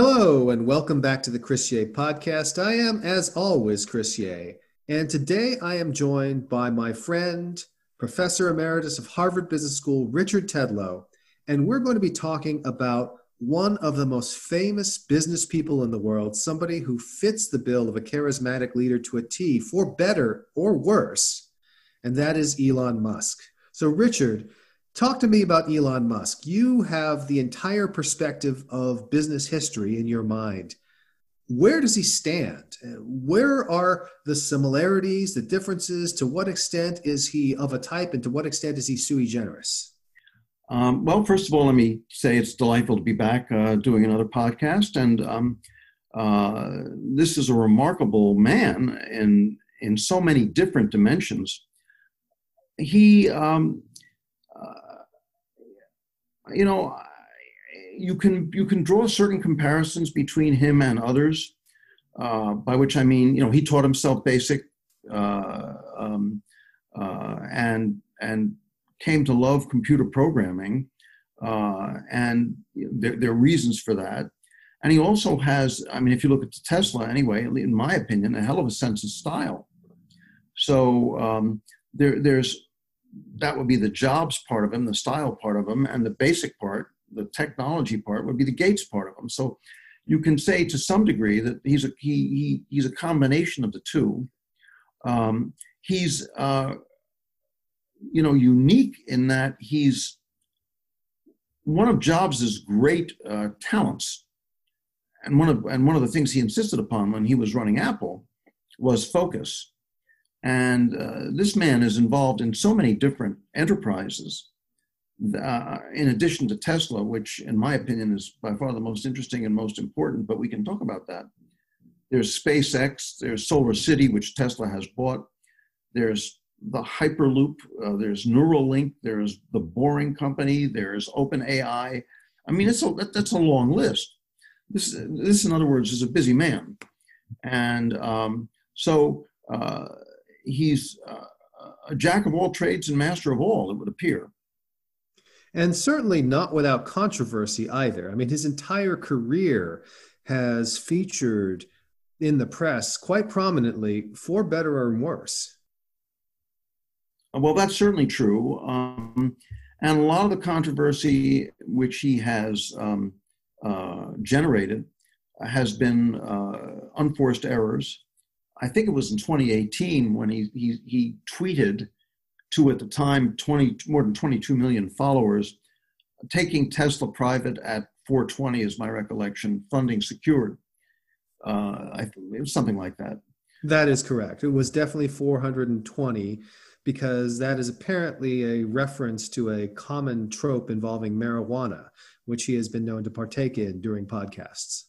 Hello, and welcome back to the Chris Yeh podcast. I am, as always, Chris Yeh, and today I am joined by my friend, Professor Emeritus of Harvard Business School, Richard Tedlow, and we're going to be talking about one of the most famous business people in the world, somebody who fits the bill of a charismatic leader to a T, for better or worse, and that is Elon Musk. So, Richard, talk to me about Elon Musk. You have the entire perspective of business history in your mind. Where does he stand? Where are the similarities, the differences? To what extent is he of a type, and to what extent is he sui generis? Um, well, first of all, let me say it's delightful to be back uh, doing another podcast, and um, uh, this is a remarkable man in in so many different dimensions. He, um, you know, you can you can draw certain comparisons between him and others. Uh, by which I mean, you know, he taught himself BASIC, uh, um, uh, and and came to love computer programming, uh, and there, there, are reasons for that. And he also has, I mean, if you look at Tesla anyway, in my opinion, a hell of a sense of style. So um, there, there's that would be the Jobs part of him, the style part of him, and the BASIC part, the technology part, would be the Gates part of him. So you can say to some degree that he's a he, he he's a combination of the two. Um, he's uh, you know, unique in that he's one of Jobs' great uh, talents, and one of and one of the things he insisted upon when he was running Apple was focus. And uh, this man is involved in so many different enterprises. Uh, in addition to Tesla, which in my opinion is by far the most interesting and most important, but we can talk about that. There's SpaceX, there's Solar City, which Tesla has bought. There's the Hyperloop, uh, there's Neuralink, there's the Boring Company, there's OpenAI. I mean, it's a, that, that's a long list. This, this, in other words, is a busy man. And um, so uh, he's uh, a jack of all trades and master of all, it would appear. And certainly not without controversy either. I mean, his entire career has featured in the press quite prominently for better or worse. Well, that's certainly true. Um, and a lot of the controversy which he has um, uh, generated has been uh, unforced errors. I think it was in 2018 when he, he, he tweeted to, at the time, 20, more than 22 million followers, taking Tesla private at 420 is my recollection, funding secured. Uh, I, it was something like that. That is correct. It was definitely 420 because that is apparently a reference to a common trope involving marijuana, which he has been known to partake in during podcasts.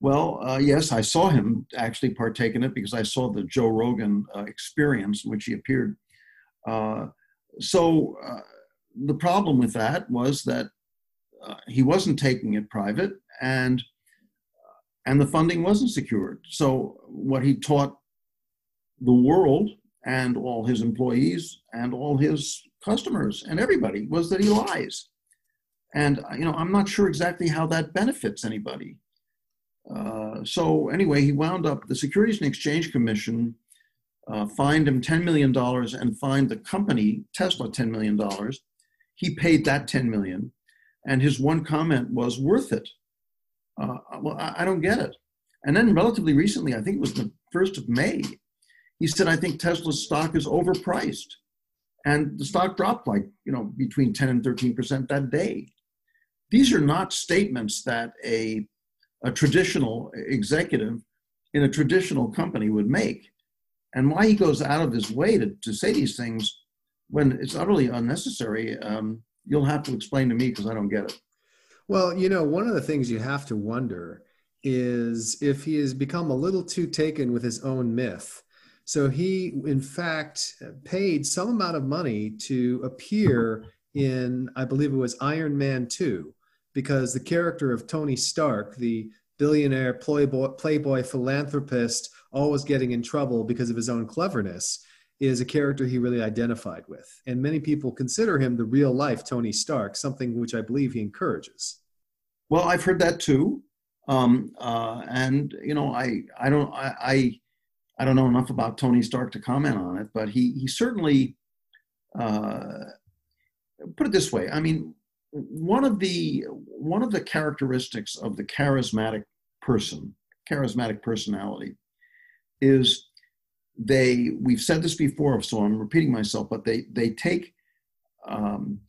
Well, uh, yes, I saw him actually partake in it because I saw the Joe Rogan uh, experience in which he appeared. Uh, so uh, the problem with that was that uh, he wasn't taking it private and and the funding wasn't secured. So what he taught the world and all his employees and all his customers and everybody was that he lies. And you know, I'm not sure exactly how that benefits anybody. Uh, so anyway, he wound up. The Securities and Exchange Commission uh, fined him $10 million and fined the company Tesla $10 million. He paid that 10 million, and his one comment was worth it. Uh, well, I, I don't get it. And then relatively recently, I think it was the first of May, he said, I think Tesla's stock is overpriced. And the stock dropped like, you know, between 10 and 13% that day. These are not statements that a, a traditional executive in a traditional company would make. And why he goes out of his way to, to say these things when it's utterly unnecessary, um, you'll have to explain to me because I don't get it. Well, you know, one of the things you have to wonder is if he has become a little too taken with his own myth so he, in fact, paid some amount of money to appear in, I believe it was Iron Man 2, because the character of Tony Stark, the billionaire playboy, playboy philanthropist, always getting in trouble because of his own cleverness, is a character he really identified with. And many people consider him the real life Tony Stark, something which I believe he encourages. Well, I've heard that too. Um, uh, and you know, I I don't I, I, don't know enough about Tony Stark to comment on it, but he he certainly uh, put it this way. I mean, one of the one of the characteristics of the charismatic person, charismatic personality, is they. We've said this before, so I'm repeating myself, but they they take um,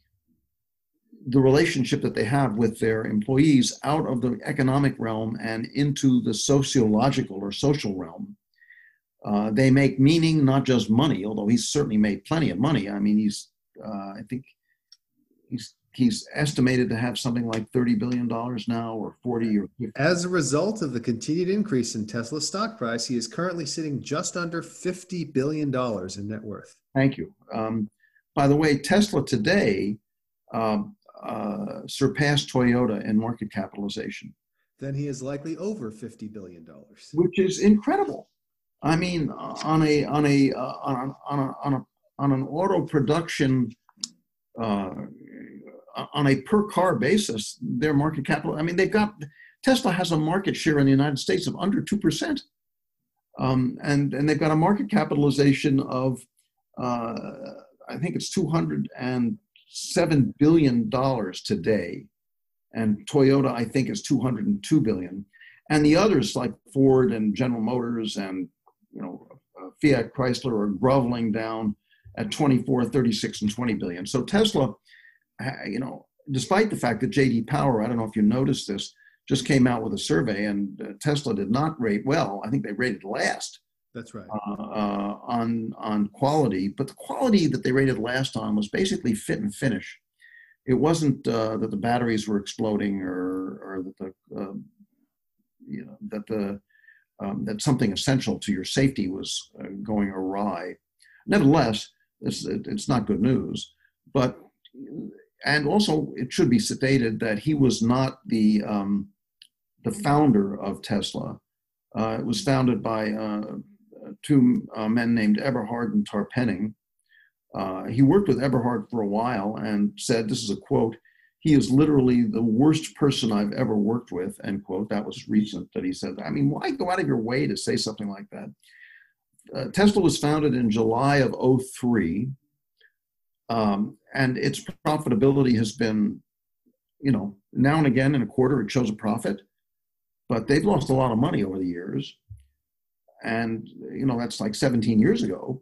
the relationship that they have with their employees out of the economic realm and into the sociological or social realm. Uh, they make meaning, not just money, although he's certainly made plenty of money. I mean, he's, uh, I think he's, he's estimated to have something like $30 billion now or 40 or 50. As a result of the continued increase in Tesla's stock price, he is currently sitting just under $50 billion in net worth. Thank you. Um, by the way, Tesla today um, uh, surpassed Toyota in market capitalization. Then he is likely over fifty billion dollars, which is incredible. I mean, on a on a uh, on a, on a, on a on an auto production uh, on a per car basis, their market capital. I mean, they've got Tesla has a market share in the United States of under two percent, um, and and they've got a market capitalization of uh, I think it's two hundred and seven billion dollars today, and Toyota I think is two hundred and two billion, and the others like Ford and General Motors and you know uh, Fiat Chrysler are groveling down at 24, 36, and 20 billion. So Tesla, you know, despite the fact that JD Power, I don't know if you noticed this, just came out with a survey, and uh, Tesla did not rate well. I think they rated last that's right. Uh, uh, on on quality, but the quality that they rated last on was basically fit and finish. It wasn't uh, that the batteries were exploding or or that the um, you know that the um, that something essential to your safety was uh, going awry. Nevertheless, it's, it's not good news. But and also it should be stated that he was not the um, the founder of Tesla. Uh, it was founded by uh, two uh, men named Eberhard and Tarpenning. Uh, he worked with Eberhard for a while and said, this is a quote, he is literally the worst person I've ever worked with, end quote. That was recent that he said that. I mean, why go out of your way to say something like that? Uh, Tesla was founded in July of 03, um, and its profitability has been, you know, now and again in a quarter it shows a profit, but they've lost a lot of money over the years. And you know that's like 17 years ago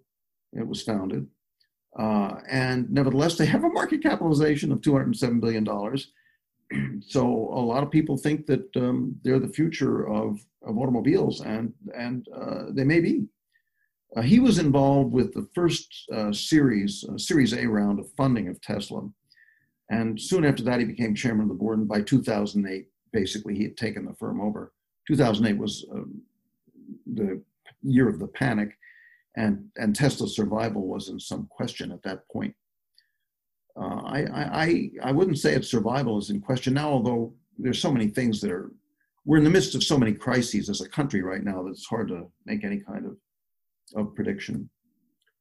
it was founded. Uh, and nevertheless they have a market capitalization of 207 billion dollars. So a lot of people think that um, they're the future of, of automobiles and and uh, they may be uh, he was involved with the first uh, series uh, series a round of funding of Tesla and soon after that he became chairman of the board and by 2008 basically he had taken the firm over 2008 was um, the year of the panic, and, and Tesla's survival was in some question at that point. Uh, I, I, I wouldn't say its survival is in question now, although there's so many things that are, we're in the midst of so many crises as a country right now that it's hard to make any kind of, of prediction.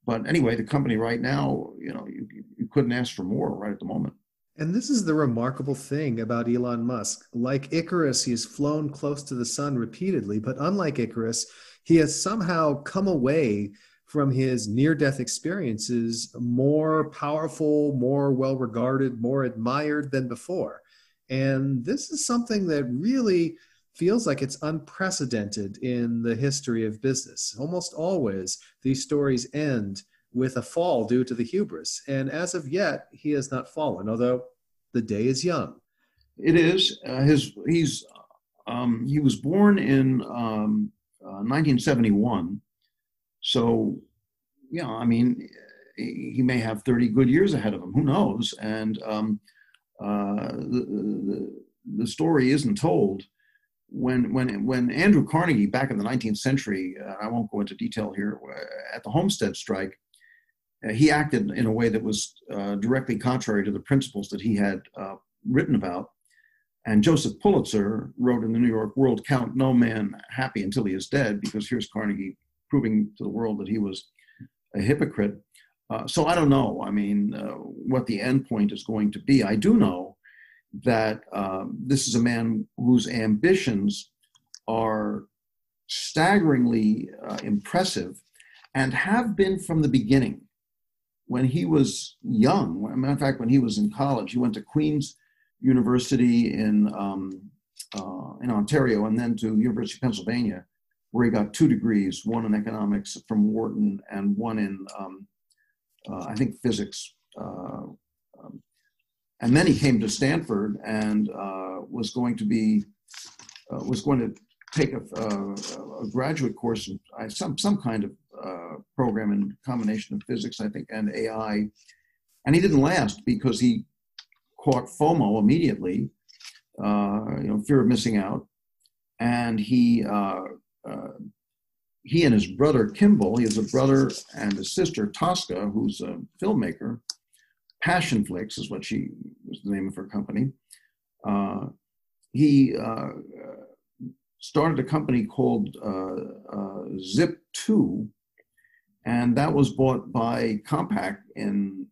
But anyway, the company right now, you know, you, you couldn't ask for more right at the moment. And this is the remarkable thing about Elon Musk. Like Icarus, he has flown close to the sun repeatedly, but unlike Icarus, he has somehow come away from his near death experiences more powerful, more well regarded, more admired than before. And this is something that really feels like it's unprecedented in the history of business. Almost always, these stories end with a fall due to the hubris. And as of yet, he has not fallen, although the day is young. It is. Uh, his he's um, he was born in um, 1971. Uh, so, yeah, I mean, he may have 30 good years ahead of him. Who knows? And um, uh, the, the, the, story isn't told. When, when, when Andrew Carnegie, back in the 19th century, uh, I won't go into detail here, uh, at the Homestead strike, uh, he acted in a way that was uh, directly contrary to the principles that he had written about. And Joseph Pulitzer wrote in the New York World, Count no man happy until he is dead, because here's Carnegie proving to the world that he was a hypocrite. Uh, so I don't know, I mean, uh, what the end point is going to be. I do know that um, this is a man whose ambitions are staggeringly uh, impressive and have been from the beginning. When he was young, matter of fact, when he was in college, he went to Queen's University in um, uh, in Ontario and then to University of Pennsylvania, where he got two degrees, one in economics from Wharton and one in, um, uh, I think, physics. Uh, and then he came to Stanford and uh, was going to be uh, was going to take a, a, a graduate course in some some kind of uh, program in combination of physics, I think, and AI. And he didn't last because he caught FOMO immediately, uh, you know, fear of missing out, and he uh, uh, he and his brother Kimball, he has a brother and a sister Tosca, who's a filmmaker. Passionflix is what she was the name of her company. Uh, he uh, started a company called Zip2, and that was bought by Compaq in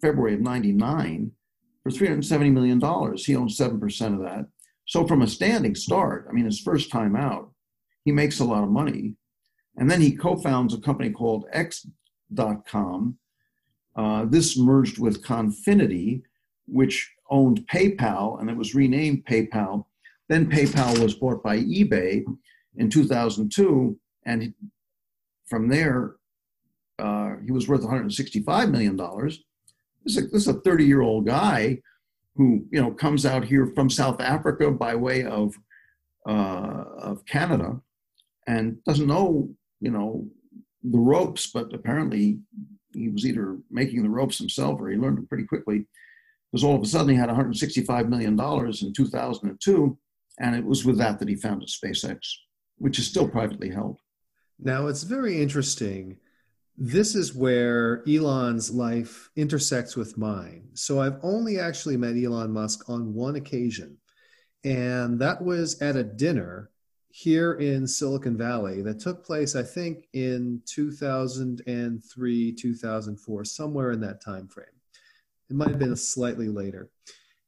February of 99 for $370 million. He owns 7% of that. So, from a standing start, I mean, his first time out, he makes a lot of money. And then he co founds a company called X.com. Uh, this merged with Confinity, which owned PayPal, and it was renamed PayPal. Then PayPal was bought by eBay in 2002. And from there, uh, he was worth $165 million. A, this is a 30 year old guy who you know comes out here from South Africa by way of uh, of Canada and doesn't know you know the ropes, but apparently he was either making the ropes himself or he learned them pretty quickly. Because all of a sudden he had 165 million dollars in 2002, and it was with that that he founded SpaceX, which is still privately held. Now it's very interesting this is where Elon's life intersects with mine. So I've only actually met Elon Musk on one occasion, and that was at a dinner here in Silicon Valley that took place, I think, in 2003, 2004, somewhere in that time frame. It might have been slightly later.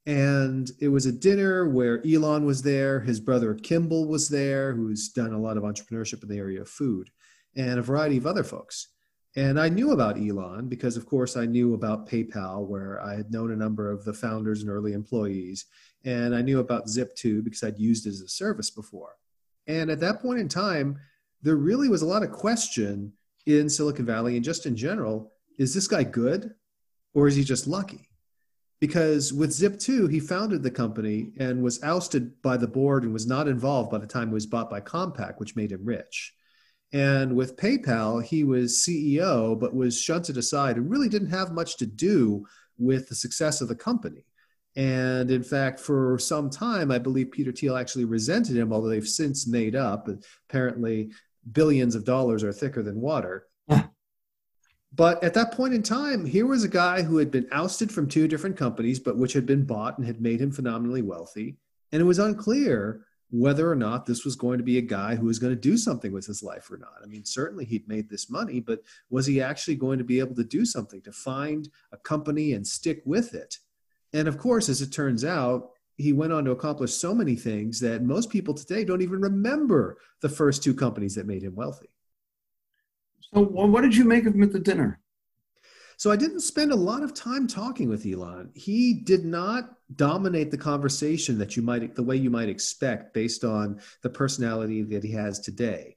And it was a dinner where Elon was there, his brother Kimball was there, who's done a lot of entrepreneurship in the area of food, and a variety of other folks. And I knew about Elon because, of course, I knew about PayPal, where I had known a number of the founders and early employees. And I knew about Zip2 because I'd used it as a service before. And at that point in time, there really was a lot of question in Silicon Valley and just in general is this guy good or is he just lucky? Because with Zip2, he founded the company and was ousted by the board and was not involved by the time it was bought by Compaq, which made him rich. And with PayPal, he was CEO, but was shunted aside and really didn't have much to do with the success of the company. And in fact, for some time, I believe Peter Thiel actually resented him, although they've since made up. Apparently, billions of dollars are thicker than water. but at that point in time, here was a guy who had been ousted from two different companies, but which had been bought and had made him phenomenally wealthy. And it was unclear whether or not this was going to be a guy who was going to do something with his life or not. I mean, certainly he'd made this money, but was he actually going to be able to do something to find a company and stick with it? And of course, as it turns out, he went on to accomplish so many things that most people today don't even remember the first two companies that made him wealthy. So, what did you make of him at the dinner? So I didn't spend a lot of time talking with Elon. He did not dominate the conversation that you might the way you might expect based on the personality that he has today.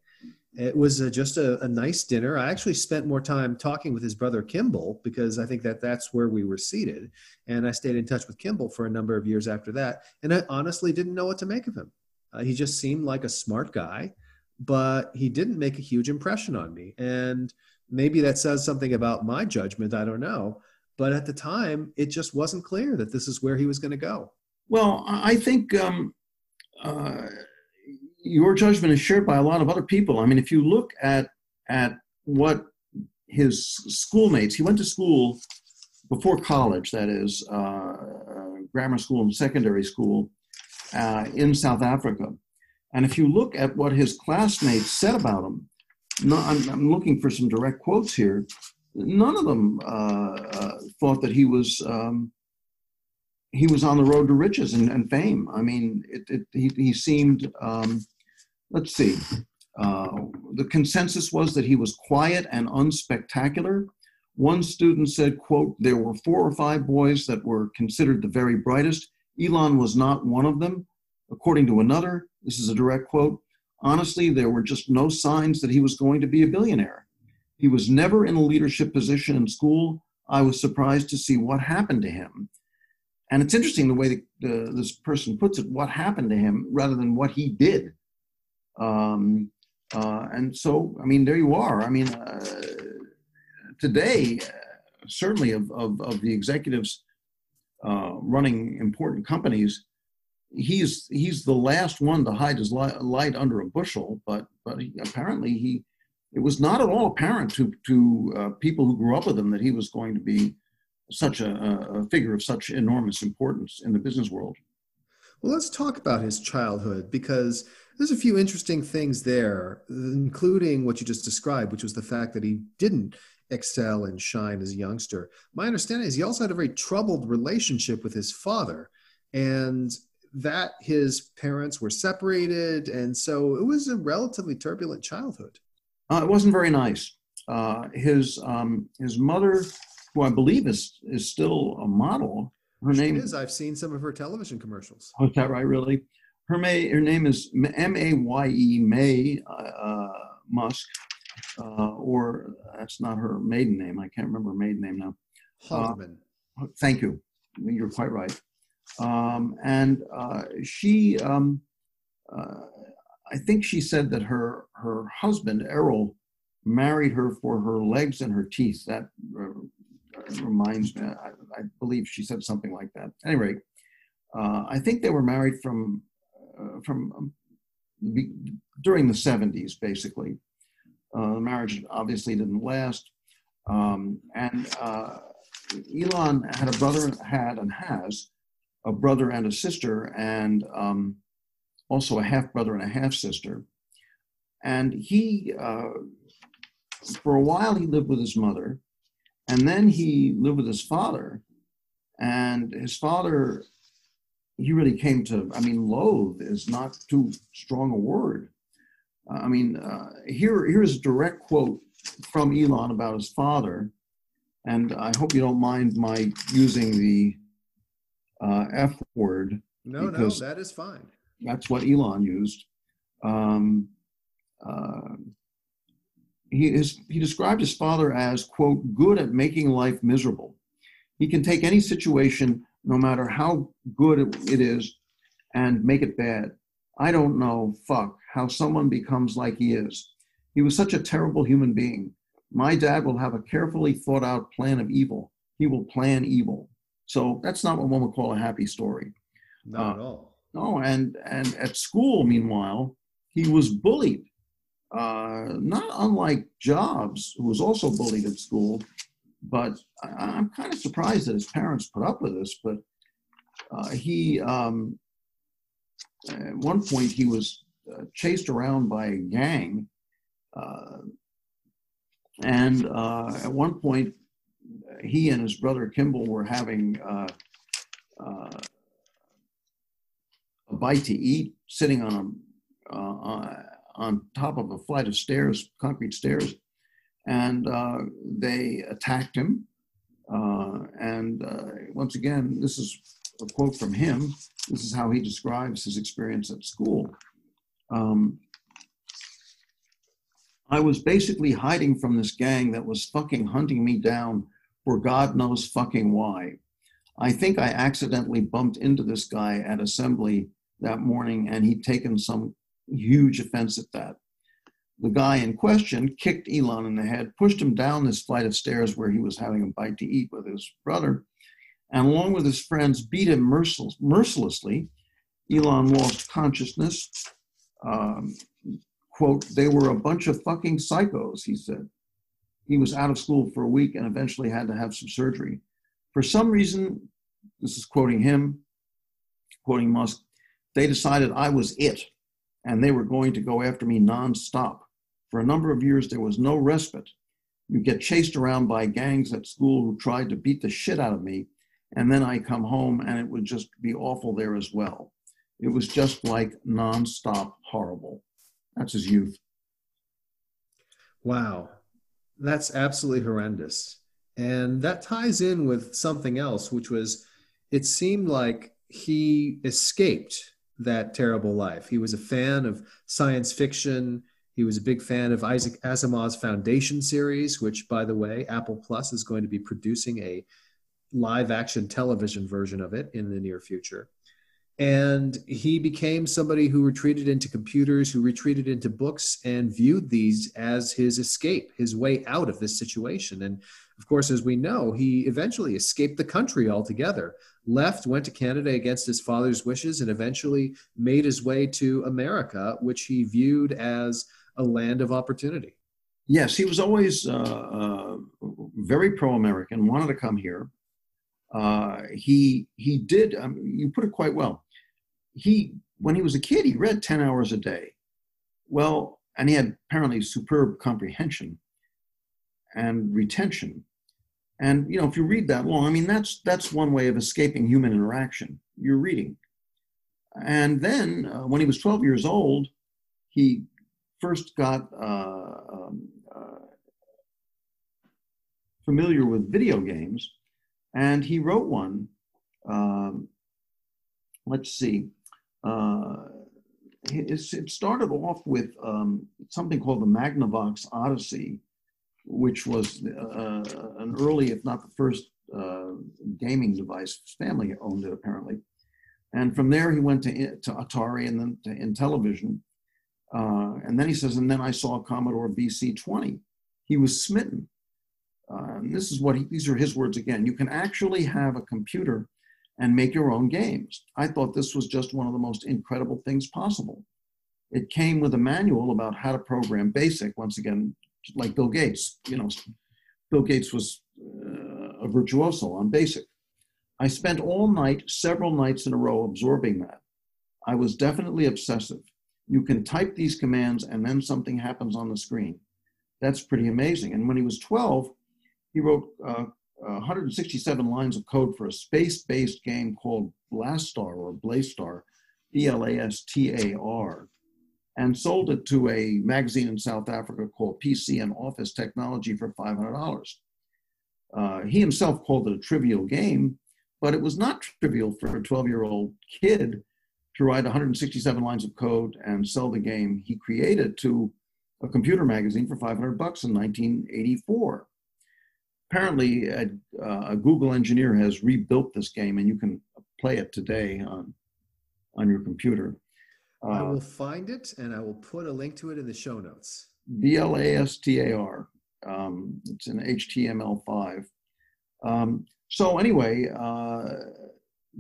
It was a, just a, a, nice dinner. I actually spent more time talking with his brother Kimball because I think that that's where we were seated, and I stayed in touch with Kimball for a number of years after that. And I honestly didn't know what to make of him. Uh, he just seemed like a smart guy, but he didn't make a huge impression on me. And maybe that says something about my judgment. I don't know. But at the time, it just wasn't clear that this is where he was going to go. Well, I think um, uh, your judgment is shared by a lot of other people. I mean, if you look at at what his schoolmates, he went to school before college, that is, uh, grammar school and secondary school uh, in South Africa. And if you look at what his classmates said about him, no, I'm, I'm, looking for some direct quotes here. None of them uh, uh, thought that he was um, he was on the road to riches and, and fame. I mean, it, it, he, he seemed, um, let's see, uh, the consensus was that he was quiet and unspectacular. One student said, quote, there were four or five boys that were considered the very brightest. Elon was not one of them. According to another, this is a direct quote, honestly, there were just no signs that he was going to be a billionaire. He was never in a leadership position in school. I was surprised to see what happened to him. And it's interesting the way the, this person puts it, what happened to him rather than what he did. Um, uh, and so, I mean, there you are. I mean, uh, today, uh, certainly of, of, of, the executives uh, running important companies, he's he's the last one to hide his light under a bushel. But but he, apparently he, it was not at all apparent to to uh, people who grew up with him that he was going to be such a, a figure of such enormous importance in the business world. Well, let's talk about his childhood because there's a few interesting things there, including what you just described, which was the fact that he didn't excel and shine as a youngster. My understanding is he also had a very troubled relationship with his father, and that his parents were separated, and so it was a relatively turbulent childhood. Uh, it wasn't very nice. Uh, his um, his mother who I believe is is still a model. Her she name is. I've seen some of her television commercials. Oh, is that right? Really? Her May. Her name is M A Y E May uh, Musk, uh, or that's not her maiden name. I can't remember her maiden name now. Haldeman. Uh, thank you. You're quite right. Um, and uh, she, um, uh, I think she said that her her husband Errol married her for her legs and her teeth. That uh, reminds me, I, I, believe she said something like that. Anyway, uh, I think they were married from, uh, from um, during the 70s, basically. Uh, the marriage obviously didn't last. Um, and uh, Elon had a brother, had and has a brother and a sister, and um, also a half brother and a half sister. And he, uh, for a while, he lived with his mother and then he lived with his father, and his father, he really came to, I mean, loathe is not too strong a word. Uh, I mean, uh, here, here's a direct quote from Elon about his father, and I hope you don't mind my using the uh, F word. No, no, that is fine. That's what Elon used. Um, uh, he, is, he described his father as, quote, good at making life miserable. He can take any situation, no matter how good it is, and make it bad. I don't know, fuck, how someone becomes like he is. He was such a terrible human being. My dad will have a carefully thought out plan of evil. He will plan evil. So that's not what one would call a happy story. Not uh, at all. No, and and at school, meanwhile, he was bullied uh, not unlike Jobs, who was also bullied at school. But I, am kind of surprised that his parents put up with this. But uh, he, um, at one point, he was uh, chased around by a gang. Uh, and uh, at one point, he and his brother Kimball were having uh, a bite to eat, sitting on a on top of a flight of stairs, concrete stairs, and uh, they attacked him. Uh, and uh, once again, this is a quote from him. This is how he describes his experience at school. Um, I was basically hiding from this gang that was fucking hunting me down for God knows fucking why. I think I accidentally bumped into this guy at assembly that morning and he'd taken some huge offense at that. The guy in question kicked Elon in the head, pushed him down this flight of stairs where he was having a bite to eat with his brother, and along with his friends, beat him mercil- mercilessly. Elon lost consciousness. Um, quote, they were a bunch of fucking psychos, he said. He was out of school for a week and eventually had to have some surgery. For some reason, this is quoting him, quoting Musk, they decided I was it and they were going to go after me nonstop. For a number of years, there was no respite. You get chased around by gangs at school who tried to beat the shit out of me, And then I come home and it would just be awful there as well. It was just like nonstop horrible. That's his youth. Wow. That's absolutely horrendous. And that ties in with something else, which was it seemed like he escaped that terrible life. He was a fan of science fiction. He was a big fan of Isaac Asimov's Foundation series, which, by the way, Apple Plus is going to be producing a live action television version of it in the near future. And he became somebody who retreated into computers, who retreated into books, and viewed these as his escape, his way out of this situation. And of course, as we know, he eventually escaped the country altogether, left, went to Canada against his father's wishes, and eventually made his way to America, which he viewed as a land of opportunity. Yes, he was always uh, uh, very pro-American. Wanted to come here. Uh, he he did. Um, you put it quite well. He when he was a kid, he read ten hours a day. Well, and he had apparently superb comprehension and retention. And you know, if you read that long, I mean, that's that's one way of escaping human interaction. You're reading. And then, uh, when he was 12 years old, he first got uh, um, uh, familiar with video games, and he wrote one. Um, let's see. Uh, it started off with um, something called the Magnavox Odyssey, which was uh, an early, if not the first, gaming device. His family owned it apparently, and from there he went to to Atari and then to Intellivision, uh, and then he says, and then I saw Commodore VC20. He was smitten. Uh, and this is what he, these are his words again. You can actually have a computer and make your own games. I thought this was just one of the most incredible things possible. It came with a manual about how to program BASIC. Once again, like Bill Gates. You know, Bill Gates was uh, a virtuoso on BASIC. I spent all night, several nights in a row, absorbing that. I was definitely obsessive. You can type these commands and then something happens on the screen. That's pretty amazing. And when he was 12, he wrote uh, 167 lines of code for a space based game called Blastar or Blastar, B L A S T A R and sold it to a magazine in South Africa called PC and Office Technology for $500. Uh, he himself called it a trivial game, but it was not trivial for a 12 year old kid to write 167 lines of code and sell the game he created to a computer magazine for 500 bucks in 1984. Apparently, a, uh, a Google engineer has rebuilt this game, and you can play it today on, on your computer. I uh, will find it and I will put a link to it in the show notes. B L A S T A R. Um, it's an HTML5. Um, so anyway, uh,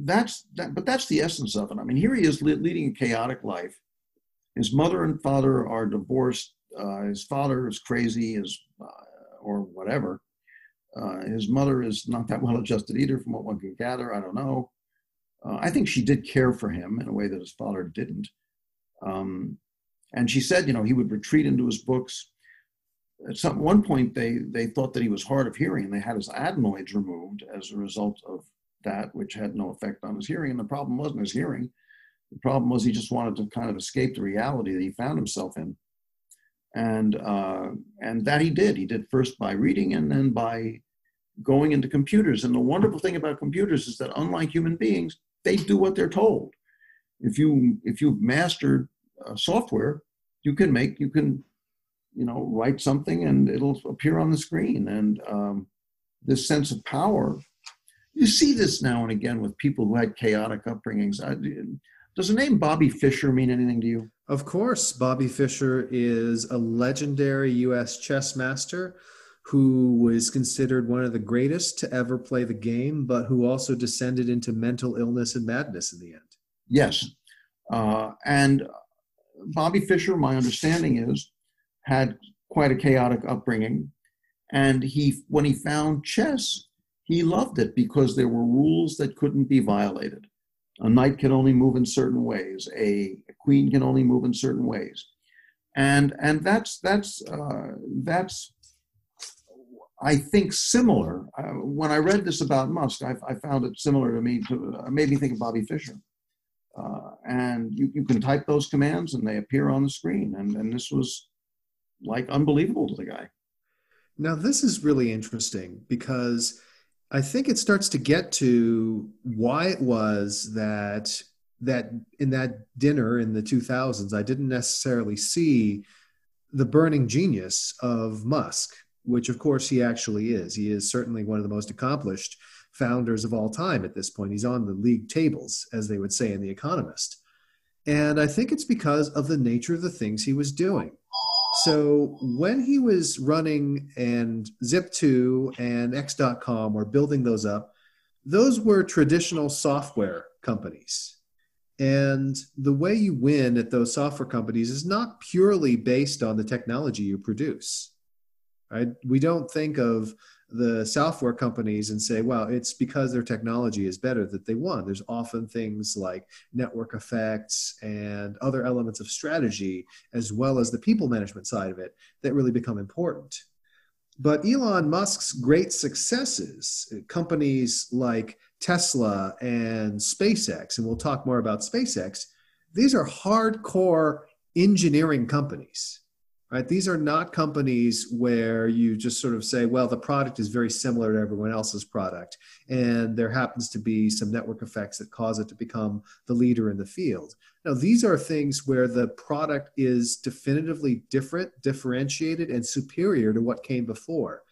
that's that, but that's the essence of it. I mean, here he is leading a chaotic life. His mother and father are divorced. Uh, his father is crazy, is uh, or whatever. Uh, his mother is not that well adjusted either, from what one can gather. I don't know. Uh, I think she did care for him in a way that his father didn't. Um, and she said, you know, he would retreat into his books. At some one point, they they thought that he was hard of hearing, and they had his adenoids removed as a result of that, which had no effect on his hearing. And the problem wasn't his hearing; the problem was he just wanted to kind of escape the reality that he found himself in, and uh, and that he did. He did first by reading, and then by going into computers. And the wonderful thing about computers is that, unlike human beings, they do what they're told if you if you've mastered uh, software, you can make you can you know write something and it'll appear on the screen. And um, this sense of power, you see this now and again with people who had chaotic upbringings. Does the name Bobby Fischer mean anything to you? Of course, Bobby Fischer is a legendary U.S. chess master who was considered one of the greatest to ever play the game, but who also descended into mental illness and madness in the end. Yes. Uh, and Bobby Fischer, my understanding is, had quite a chaotic upbringing. And he, when he found chess, he loved it because there were rules that couldn't be violated. A knight can only move in certain ways. A, queen can only move in certain ways, and and that's that's uh, that's I think similar. Uh, when I read this about Musk, I, I found it similar to me. To uh, made me think of Bobby Fischer. Uh, and you, you can type those commands and they appear on the screen. And, and this was like unbelievable to the guy. Now, this is really interesting because I think it starts to get to why it was that that in that dinner in the 2000s I didn't necessarily see the burning genius of Musk, which of course he actually is. He is certainly one of the most accomplished founders of all time at this point. He's on the league tables, as they would say in The Economist. And I think it's because of the nature of the things he was doing. So when he was running and Zip2 and X.com or building those up, those were traditional software companies. And the way you win at those software companies is not purely based on the technology you produce. Right? We don't think of the software companies and say, well, it's because their technology is better that they won. There's often things like network effects and other elements of strategy, as well as the people management side of it, that really become important. But Elon Musk's great successes, uh, companies like Tesla and SpaceX, and we'll talk more about SpaceX, these are hardcore engineering companies right? These are not companies where you just sort of say, well, the product is very similar to everyone else's product, and there happens to be some network effects that cause it to become the leader in the field. Now, these are things where the product is definitively different, differentiated, and superior to what came before.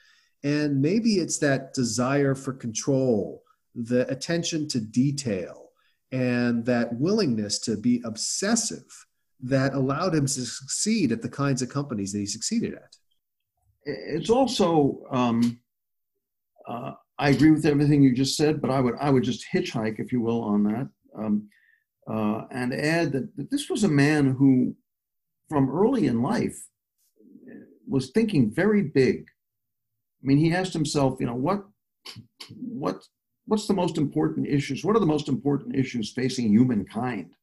And maybe it's that desire for control, the attention to detail, and that willingness to be obsessive that allowed him to succeed at the kinds of companies that he succeeded at. It's also, um, uh, I agree with everything you just said, but I would I would just hitchhike, if you will, on that, um, uh, and add that, that this was a man who, from early in life, was thinking very big. I mean, he asked himself, you know, what, what, what's the most important issues? What are the most important issues facing humankind?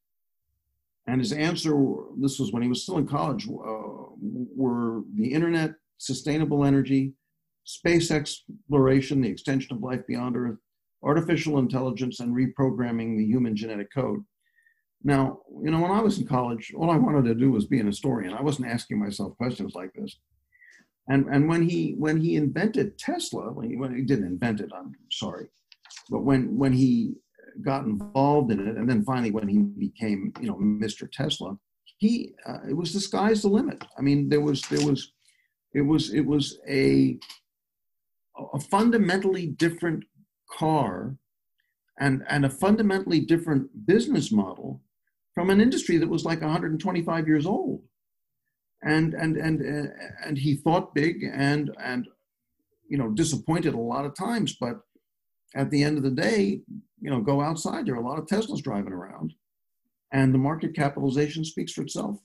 And his answer, this was when he was still in college, uh, were the internet, sustainable energy, space exploration, the extension of life beyond Earth, artificial intelligence, and reprogramming the human genetic code. Now, you know, when I was in college, all I wanted to do was be an historian. I wasn't asking myself questions like this. And, and when he when he invented Tesla, when he, when he didn't invent it, I'm sorry, but when when he got involved in it, and then finally when he became, you know, Mr. Tesla, he uh, it was the sky's the limit. I mean, there was there was it was it was a a fundamentally different car and and a fundamentally different business model from an industry that was like 125 years old and and and and he thought big and and you know disappointed a lot of times but at the end of the day you know, go outside. There are a lot of Teslas driving around, and the market capitalization speaks for itself.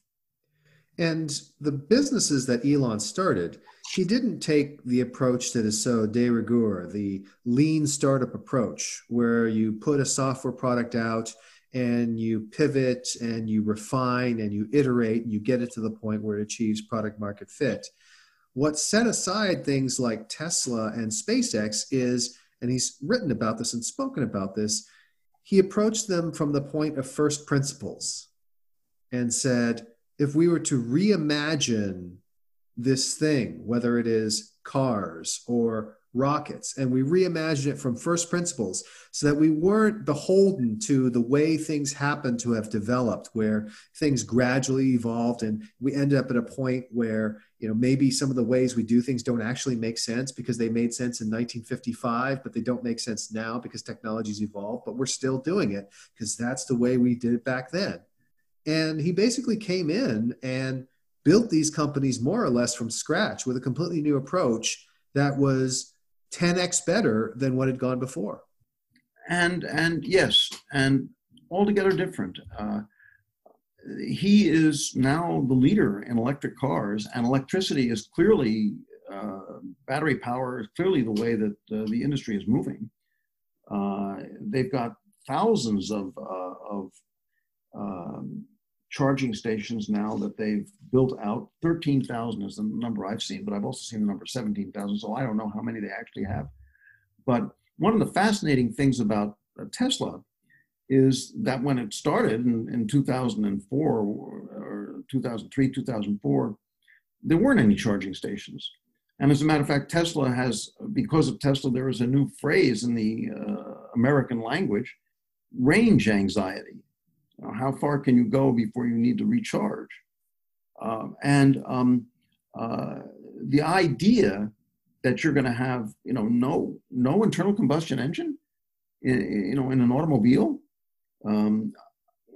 And the businesses that Elon started, he didn't take the approach that is so de rigueur, the lean startup approach, where you put a software product out and you pivot and you refine and you iterate and you get it to the point where it achieves product market fit. What set aside things like Tesla and SpaceX is and he's written about this and spoken about this, he approached them from the point of first principles and said, if we were to reimagine this thing, whether it is cars or rockets and we reimagine it from first principles so that we weren't beholden to the way things happen to have developed where things gradually evolved and we ended up at a point where you know maybe some of the ways we do things don't actually make sense because they made sense in 1955 but they don't make sense now because technology's evolved but we're still doing it because that's the way we did it back then. And he basically came in and built these companies more or less from scratch with a completely new approach that was 10x better than what had gone before. And and yes, and altogether different. Uh, he is now the leader in electric cars, and electricity is clearly uh, battery power is clearly the way that uh, the industry is moving. Uh, they've got thousands of uh, of um, charging stations now that they've built out. 13,000 is the number I've seen, but I've also seen the number 17,000, so I don't know how many they actually have. But one of the fascinating things about uh, Tesla is that when it started in, in 2004 or 2003, 2004, there weren't any charging stations. And as a matter of fact, Tesla has, because of Tesla, there is a new phrase in the uh, American language range anxiety. How far can you go before you need to recharge? Um, and um, uh, the idea that you're going to have, you know, no no internal combustion engine, in, you know, in an automobile. Um,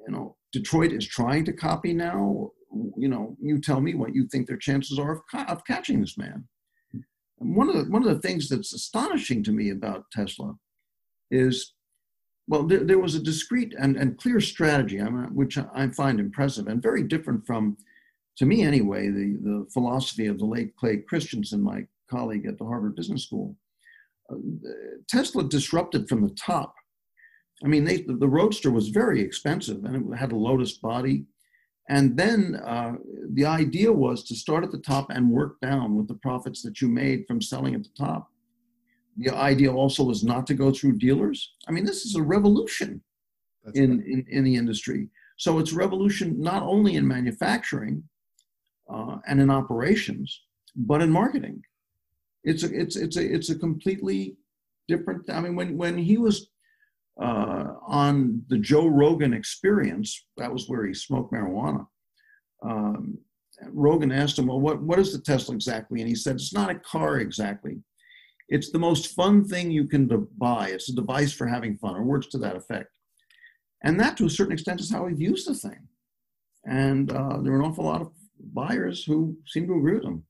you know, Detroit is trying to copy now. You know, you tell me what you think their chances are of, of catching this man. And one of the one of the things that's astonishing to me about Tesla is, well, there, there was a discrete and, and clear strategy, which I find impressive and very different from, to me anyway, the, the philosophy of the late Clay Christensen, my colleague at the Harvard Business School. Uh, Tesla disrupted from the top. I mean, they, the Roadster was very expensive and it had a Lotus body. And then uh, the idea was to start at the top and work down with the profits that you made from selling at the top. The idea also was not to go through dealers. I mean, this is a revolution in, in, in, the industry. So it's revolution not only in manufacturing uh, and in operations, but in marketing. It's a, it's, it's a, it's a completely different, I mean, when, when he was uh, on the Joe Rogan experience, that was where he smoked marijuana. Um, Rogan asked him, well, what, what is the Tesla exactly? And he said, it's not a car exactly. It's the most fun thing you can buy. It's a device for having fun, or words to that effect. And that, to a certain extent, is how he views the thing. And uh, there are an awful lot of buyers who seem to agree with him.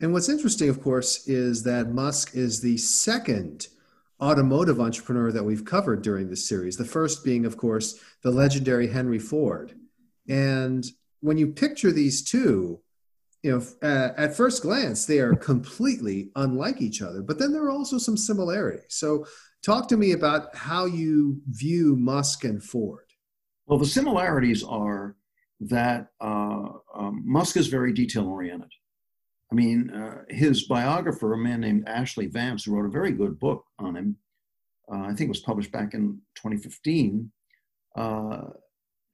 And what's interesting, of course, is that Musk is the second automotive entrepreneur that we've covered during this series. The first being, of course, the legendary Henry Ford. And when you picture these two, you know, uh, at first glance, they are completely unlike each other, but then there are also some similarities. So, talk to me about how you view Musk and Ford. Well, the similarities are that uh, um, Musk is very detail oriented. I mean, uh, his biographer, a man named Ashlee Vance, who wrote a very good book on him, uh, I think it was published back in 2015, uh,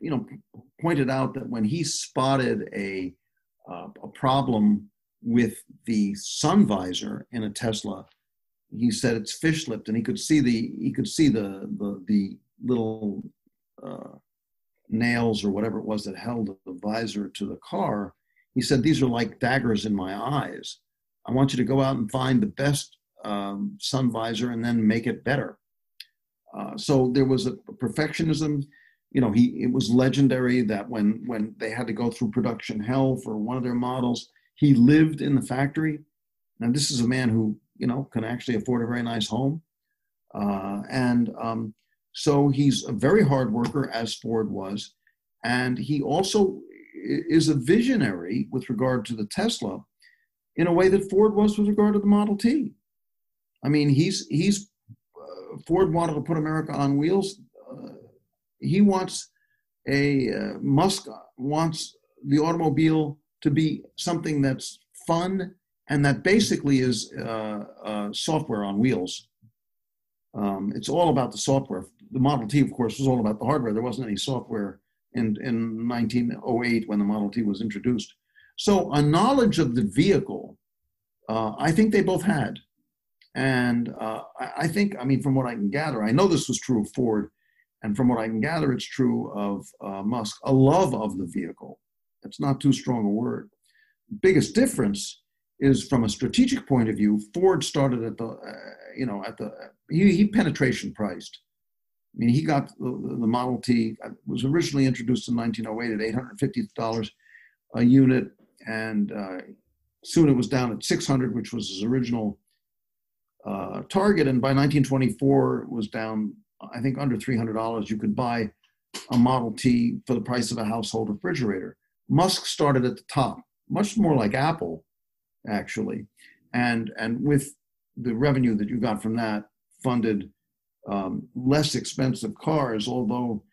you know, pointed out that when he spotted a, uh, a problem with the sun visor in a Tesla, he said it's fish lipped, and he could see the he could see the the, the little uh, nails or whatever it was that held the visor to the car he said, These are like daggers in my eyes. I want you to go out and find the best um, sun visor and then make it better. Uh, so there was a perfectionism. You know, he it was legendary that when when they had to go through production hell for one of their models, he lived in the factory. Now this is a man who you know can actually afford a very nice home, uh, and um, so he's a very hard worker, as Ford was, and he also is a visionary with regard to the Tesla in a way that Ford was with regard to the Model T. I mean, he's he's uh, Ford wanted to put America on wheels. He wants a uh, Musk wants the automobile to be something that's fun and that basically is uh, uh, software on wheels. Um, it's all about the software. The Model T, of course, was all about the hardware. There wasn't any software in, in 1908 when the Model T was introduced. So a knowledge of the vehicle, uh, I think they both had. And uh, I, I think, I mean, from what I can gather, I know this was true of Ford, and from what I can gather, it's true of uh, Musk, a love of the vehicle. That's not too strong a word. Biggest difference is from a strategic point of view, Ford started at the, uh, you know, at the, he, he penetration priced. I mean, he got the, the Model T, uh, was originally introduced in 1908 at $850 a unit, and uh, soon it was down at 600 which was his original uh, target. And by 1924, it was down, I think, under $300. You could buy a Model T for the price of a household refrigerator. Musk started at the top, much more like Apple, actually. And, and with the revenue that you got from that, funded um, less expensive cars, although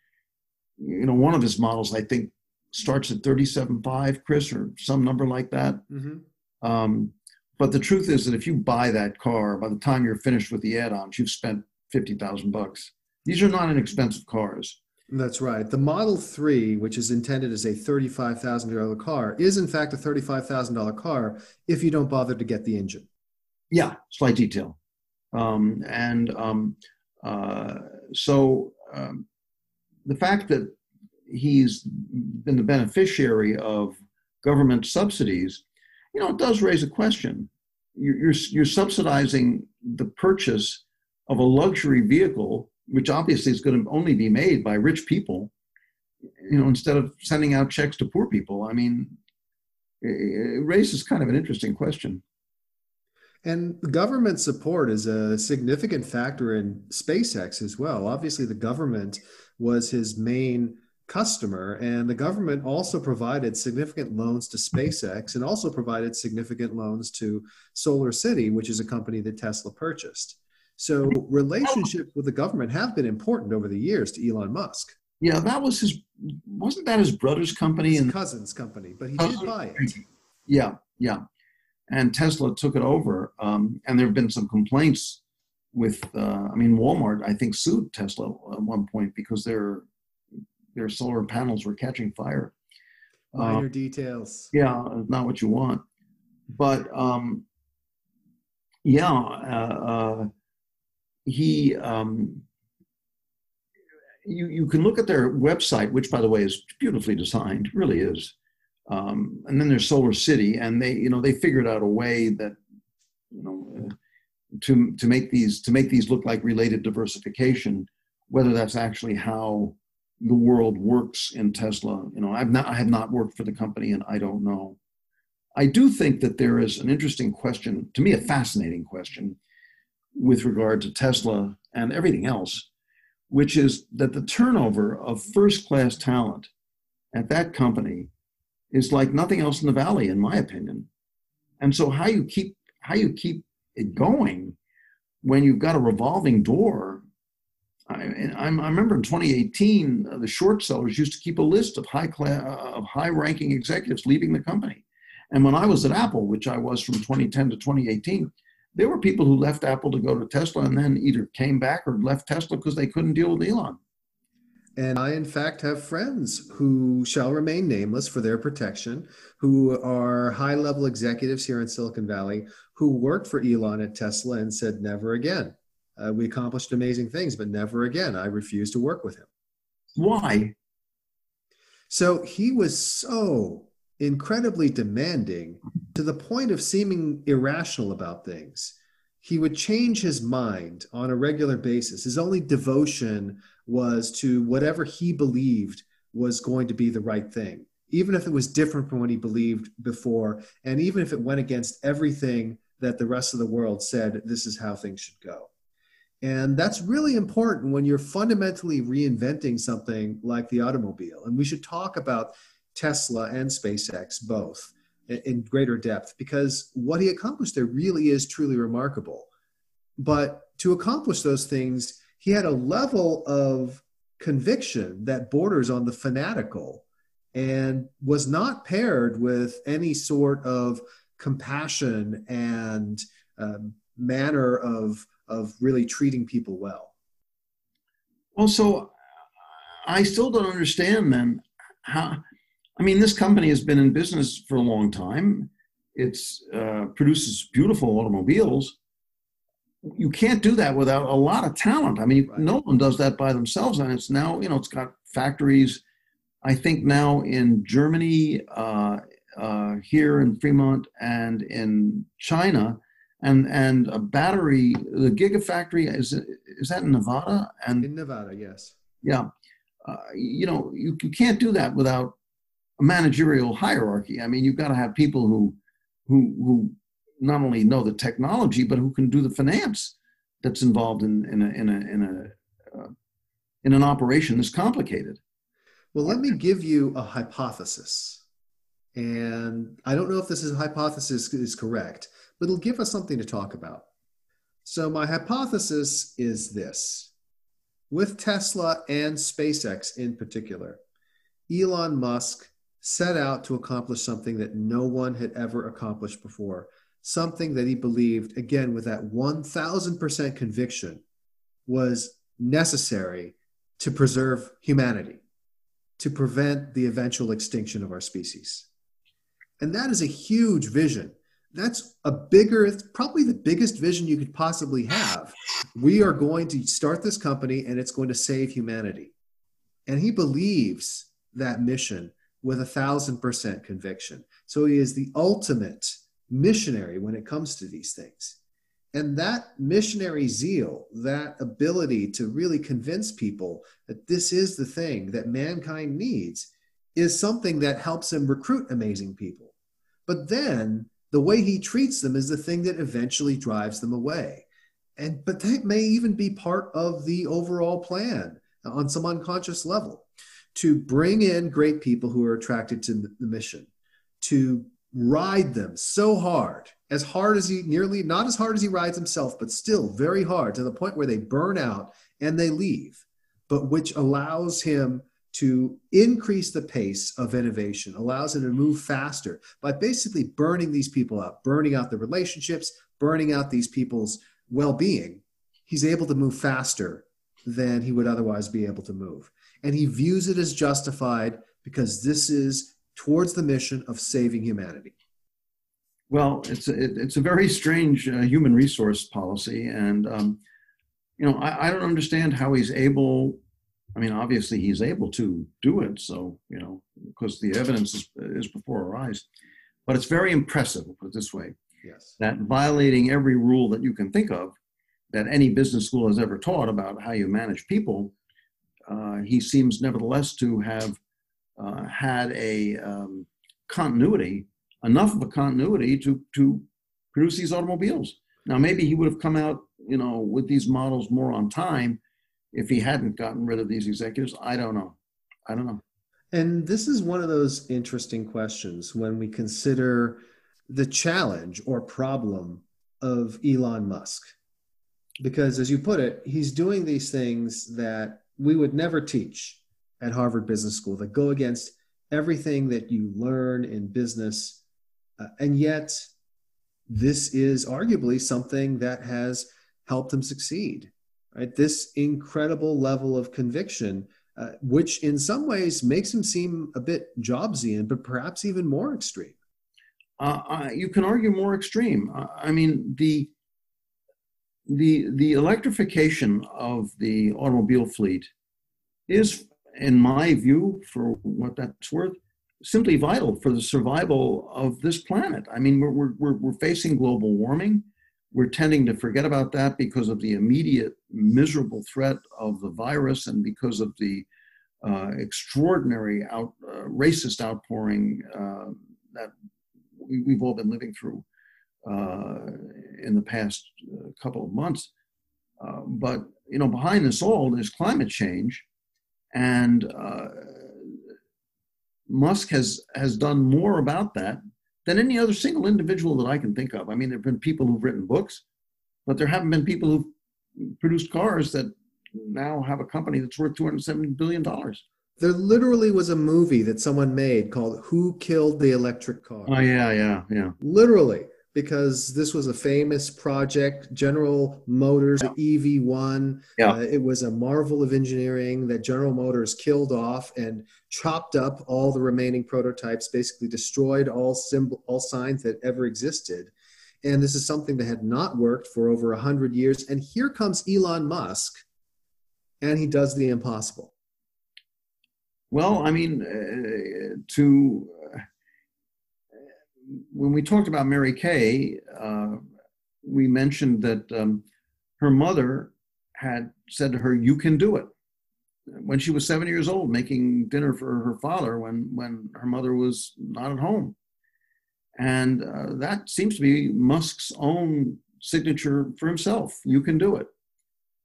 you know, one of his models, I think, starts at 37.5, Chris, or some number like that. Mm-hmm. Um, but the truth is that if you buy that car, by the time you're finished with the add-ons, you've spent fifty thousand bucks. These are not inexpensive cars. That's right. The Model 3, which is intended as a $35,000 car, is in fact a $35,000 car if you don't bother to get the engine. Yeah, slight detail. Um, and um, uh, so um, the fact that he's been the beneficiary of government subsidies, you know, it does raise a question. You're, you're, you're subsidizing the purchase of a luxury vehicle, which obviously is going to only be made by rich people, you know, instead of sending out checks to poor people. I mean, it raises kind of an interesting question. And government support is a significant factor in SpaceX as well. Obviously, the government was his main customer, and the government also provided significant loans to SpaceX and also provided significant loans to Solar City, which is a company that Tesla purchased. So relationships with the government have been important over the years to Elon Musk. Yeah, that was his. Wasn't that his brother's company his and cousin's company? But he did buy it. Yeah, yeah, and Tesla took it over. Um, and there have been some complaints with. Uh, I mean, Walmart I think sued Tesla at one point because their their solar panels were catching fire. Minor uh, details. Yeah, not what you want. But um, yeah. Uh, uh he um, you you can look at their website, which by the way is beautifully designed, really is. Um, and then there's Solar City, and they you know they figured out a way that you know uh, to to make these to make these look like related diversification. Whether that's actually how the world works in Tesla, you know, I've not I have not worked for the company, and I don't know. I do think that there is an interesting question, to me, a fascinating question, with regard to Tesla and everything else, which is that the turnover of first class talent at that company is like nothing else in the valley, in my opinion. And so how you keep how you keep it going when you've got a revolving door. I, I remember in 2018, uh, the short sellers used to keep a list of high class, of high ranking executives leaving the company. And when I was at Apple, which I was from 2010 to 2018, there were people who left Apple to go to Tesla and then either came back or left Tesla because they couldn't deal with Elon. And I, in fact, have friends who shall remain nameless for their protection, who are high level executives here in Silicon Valley who worked for Elon at Tesla and said, never again. Uh, we accomplished amazing things, but never again. I refuse to work with him. Why? So he was so incredibly demanding to the point of seeming irrational about things. He would change his mind on a regular basis. His only devotion was to whatever he believed was going to be the right thing, even if it was different from what he believed before, and even if it went against everything that the rest of the world said this is how things should go. And that's really important when you're fundamentally reinventing something like the automobile. And we should talk about Tesla and SpaceX both in greater depth because what he accomplished there really is truly remarkable. But to accomplish those things, he had a level of conviction that borders on the fanatical and was not paired with any sort of compassion and um, manner of, of really treating people well. Well, so I still don't understand then how I mean, this company has been in business for a long time. It uh, produces beautiful automobiles. You can't do that without a lot of talent. I mean, right. no one does that by themselves. And it's now, you know, it's got factories, I think now in Germany, uh, uh, here in Fremont, and in China. And, and a battery, the Gigafactory, is, is that in Nevada? And In Nevada, yes. Yeah. Uh, you know, you, you can't do that without managerial hierarchy. I mean, you've got to have people who who who not only know the technology but who can do the finance that's involved in in a in a in a uh, in an operation that's complicated. Well, let me give you a hypothesis, and I don't know if this is hypothesis is correct, but it'll give us something to talk about. So my hypothesis is this: with Tesla and SpaceX in particular, Elon Musk set out to accomplish something that no one had ever accomplished before, something that he believed, again, with that 1000% conviction, was necessary to preserve humanity, to prevent the eventual extinction of our species. And that is a huge vision. That's a bigger, probably the biggest vision you could possibly have. We are going to start this company and it's going to save humanity. And he believes that mission with a thousand percent conviction. So he is the ultimate missionary when it comes to these things. And that missionary zeal, that ability to really convince people that this is the thing that mankind needs, is something that helps him recruit amazing people. But then the way he treats them is the thing that eventually drives them away. And but that may even be part of the overall plan on some unconscious level to bring in great people who are attracted to the mission, to ride them so hard, as hard as he nearly, not as hard as he rides himself, but still very hard to the point where they burn out and they leave, but which allows him to increase the pace of innovation, allows him to move faster by basically burning these people out, burning out the relationships, burning out these people's well being. He's able to move faster than he would otherwise be able to move and he views it as justified because this is towards the mission of saving humanity. Well, it's a, it's a very strange uh, human resource policy, and um, you know I, I don't understand how he's able. I mean, obviously he's able to do it, so you know because the evidence is, is before our eyes. But it's very impressive, put it this way, yes. that violating every rule that you can think of that any business school has ever taught about how you manage people, uh, he seems nevertheless to have uh, had a um, continuity, enough of a continuity to, to produce these automobiles. Now, maybe he would have come out, you know, with these models more on time if he hadn't gotten rid of these executives. I don't know. I don't know. And this is one of those interesting questions when we consider the challenge or problem of Elon Musk. Because as you put it, he's doing these things that we would never teach at Harvard Business School that go against everything that you learn in business. Uh, and yet, this is arguably something that has helped them succeed. Right? This incredible level of conviction, uh, which in some ways makes him seem a bit Jobsian, but perhaps even more extreme. Uh, uh you can argue more extreme. Uh, I mean, the the the electrification of the automobile fleet is, in my view, for what that's worth, simply vital for the survival of this planet. I mean, we're we're we're facing global warming. We're tending to forget about that because of the immediate miserable threat of the virus and because of the uh, extraordinary out, uh, racist outpouring uh, that we, have all been living through in the past uh, couple of months. Uh, but you know, behind this all, there's climate change, and Musk has has done more about that than any other single individual that I can think of. I mean, there have been people who've written books, but there haven't been people who've produced cars that now have a company that's worth 270 billion dollars. There literally was a movie that someone made called "Who Killed the Electric Car." Oh yeah, yeah, yeah. Literally, because this was a famous project, General Motors yeah. EV1. Yeah. Uh, it was a marvel of engineering that General Motors killed off and chopped up all the remaining prototypes, basically destroyed all symbol, all signs that ever existed. And this is something that had not worked for over 100 years. And here comes Elon Musk, and he does the impossible. Well, I mean, uh, to when we talked about Mary Kay, uh, we mentioned that um, her mother had said to her, "You can do it." When she was seven years old, making dinner for her father when when her mother was not at home, and uh, that seems to be Musk's own signature for himself. You can do it.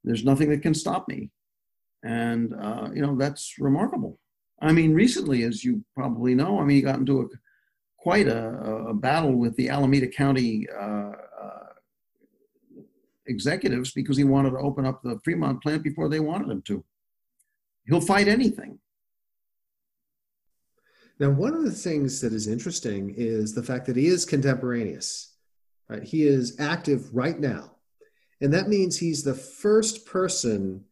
There's nothing that can stop me, and uh, you know that's remarkable. I mean, recently, as you probably know, I mean, he got into a quite a, a battle with the Alameda County uh, uh, executives because he wanted to open up the Fremont plant before they wanted him to. He'll fight anything. Now, one of the things that is interesting is the fact that he is contemporaneous. Right? He is active right now. And that means he's the first person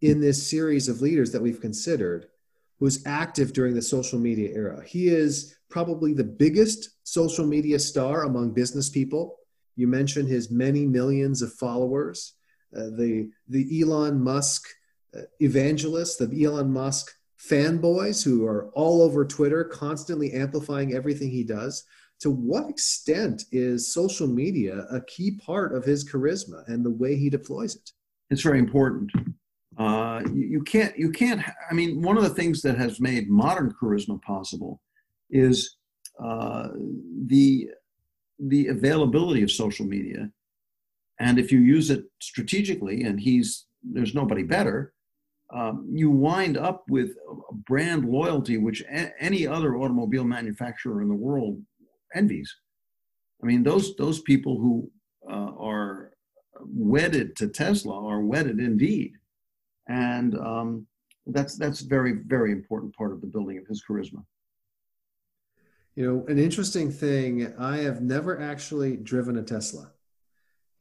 in this series of leaders that we've considered who's active during the social media era. He is probably the biggest social media star among business people. You mentioned his many millions of followers, uh, the, the Elon Musk uh, evangelists, the Elon Musk fanboys who are all over Twitter, constantly amplifying everything he does. To what extent is social media a key part of his charisma and the way he deploys it? It's very important. Uh, you, you, can't, you can't. I mean, one of the things that has made modern charisma possible is uh, the the availability of social media, and if you use it strategically, and he's there's nobody better, um, you wind up with brand loyalty which a- any other automobile manufacturer in the world envies. I mean, those those people who uh, are wedded to Tesla are wedded indeed, and um, that's that's very very important part of the building of his charisma. You know, an interesting thing. I have never actually driven a Tesla.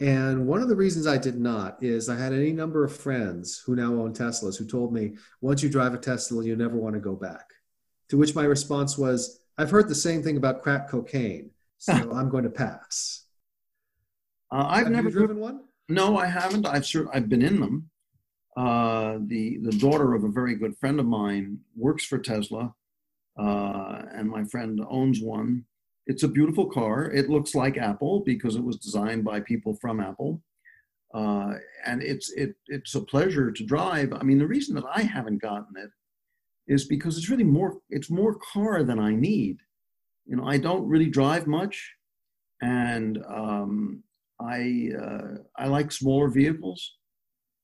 And one of the reasons I did not is I had any number of friends who now own Teslas who told me, once you drive a Tesla, you never want to go back. To which my response was, I've heard the same thing about crack cocaine, so I'm going to pass. Uh, I've Have never driven one. No, I haven't. I've sure I've been in them. Uh, the the daughter of a very good friend of mine works for Tesla, uh, and my friend owns one. It's a beautiful car. It looks like Apple because it was designed by people from Apple. Uh, and it's it it's a pleasure to drive. I mean, the reason that I haven't gotten it is because it's really more it's more car than I need. You know, I don't really drive much, and um, I uh, I like smaller vehicles.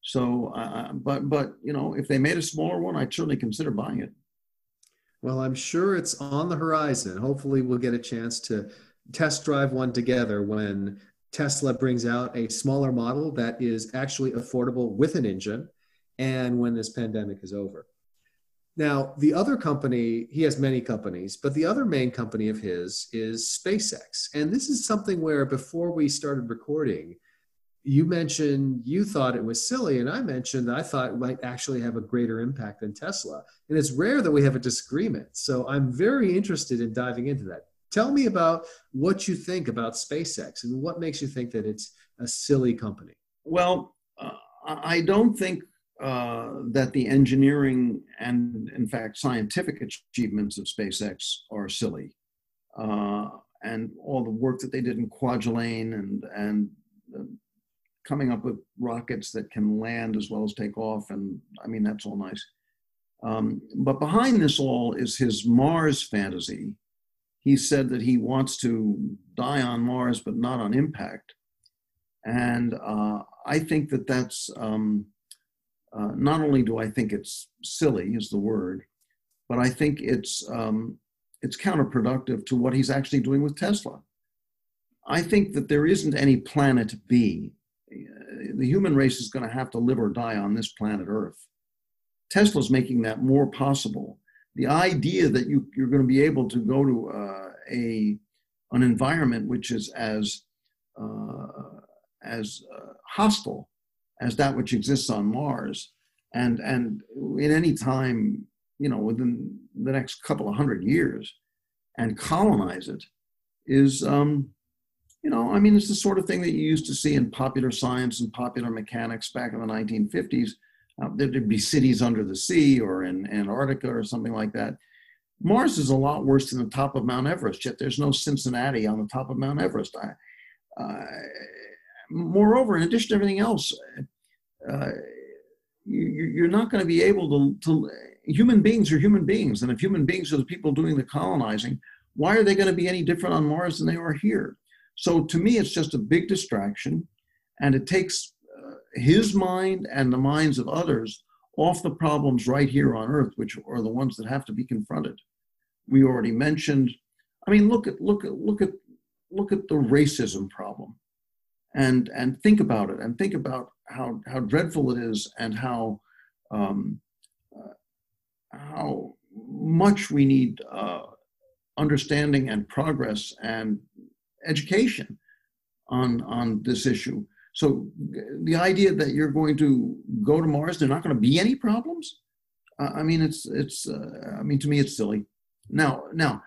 So, uh, but but you know, if they made a smaller one, I'd certainly consider buying it. Well, I'm sure it's on the horizon. Hopefully, we'll get a chance to test drive one together when Tesla brings out a smaller model that is actually affordable with an engine and when this pandemic is over. Now, the other company, he has many companies, but the other main company of his is SpaceX. And this is something where before we started recording, you mentioned you thought it was silly, and I mentioned I thought it might actually have a greater impact than Tesla. And it's rare that we have a disagreement. So I'm very interested in diving into that. Tell me about what you think about SpaceX and what makes you think that it's a silly company. Well, uh, I don't think uh, that the engineering and, in fact, scientific achievements of SpaceX are silly. Uh, and all the work that they did in Kwajalein and, and coming up with rockets that can land as well as take off. And I mean, that's all nice. Um, but behind this all is his Mars fantasy. He said that he wants to die on Mars, but not on impact. And uh, I think that that's um, uh, not only do I think it's silly, is the word, but I think it's um, it's counterproductive to what he's actually doing with Tesla. I think that there isn't any planet B the human race is going to have to live or die on this planet Earth. Tesla's making that more possible. The idea that you, you're going to be able to go to uh, a an environment which is as uh, as uh, hostile as that which exists on Mars, and and in any time, you know, within the next couple of hundred years, and colonize it, is um, you know, I mean, it's the sort of thing that you used to see in popular science and popular mechanics back in the 1950s. Uh, there'd be cities under the sea or in Antarctica or something like that. Mars is a lot worse than the top of Mount Everest, yet there's no Cincinnati on the top of Mount Everest. I, uh, moreover, in addition to everything else, uh, you, are not going to be able to, to, human beings are human beings. And if human beings are the people doing the colonizing, why are they going to be any different on Mars than they are here? So to me, it's just a big distraction, and it takes uh, his mind and the minds of others off the problems right here on Earth, which are the ones that have to be confronted. We already mentioned. I mean, look at look at look at look at the racism problem, and and think about it and think about how how dreadful it is and how um, uh, how much we need uh, understanding and progress and education on on this issue. So the idea that you're going to go to Mars, there are not going to be any problems. Uh, I mean, it's it's. Uh, I mean, to me, it's silly. Now, now,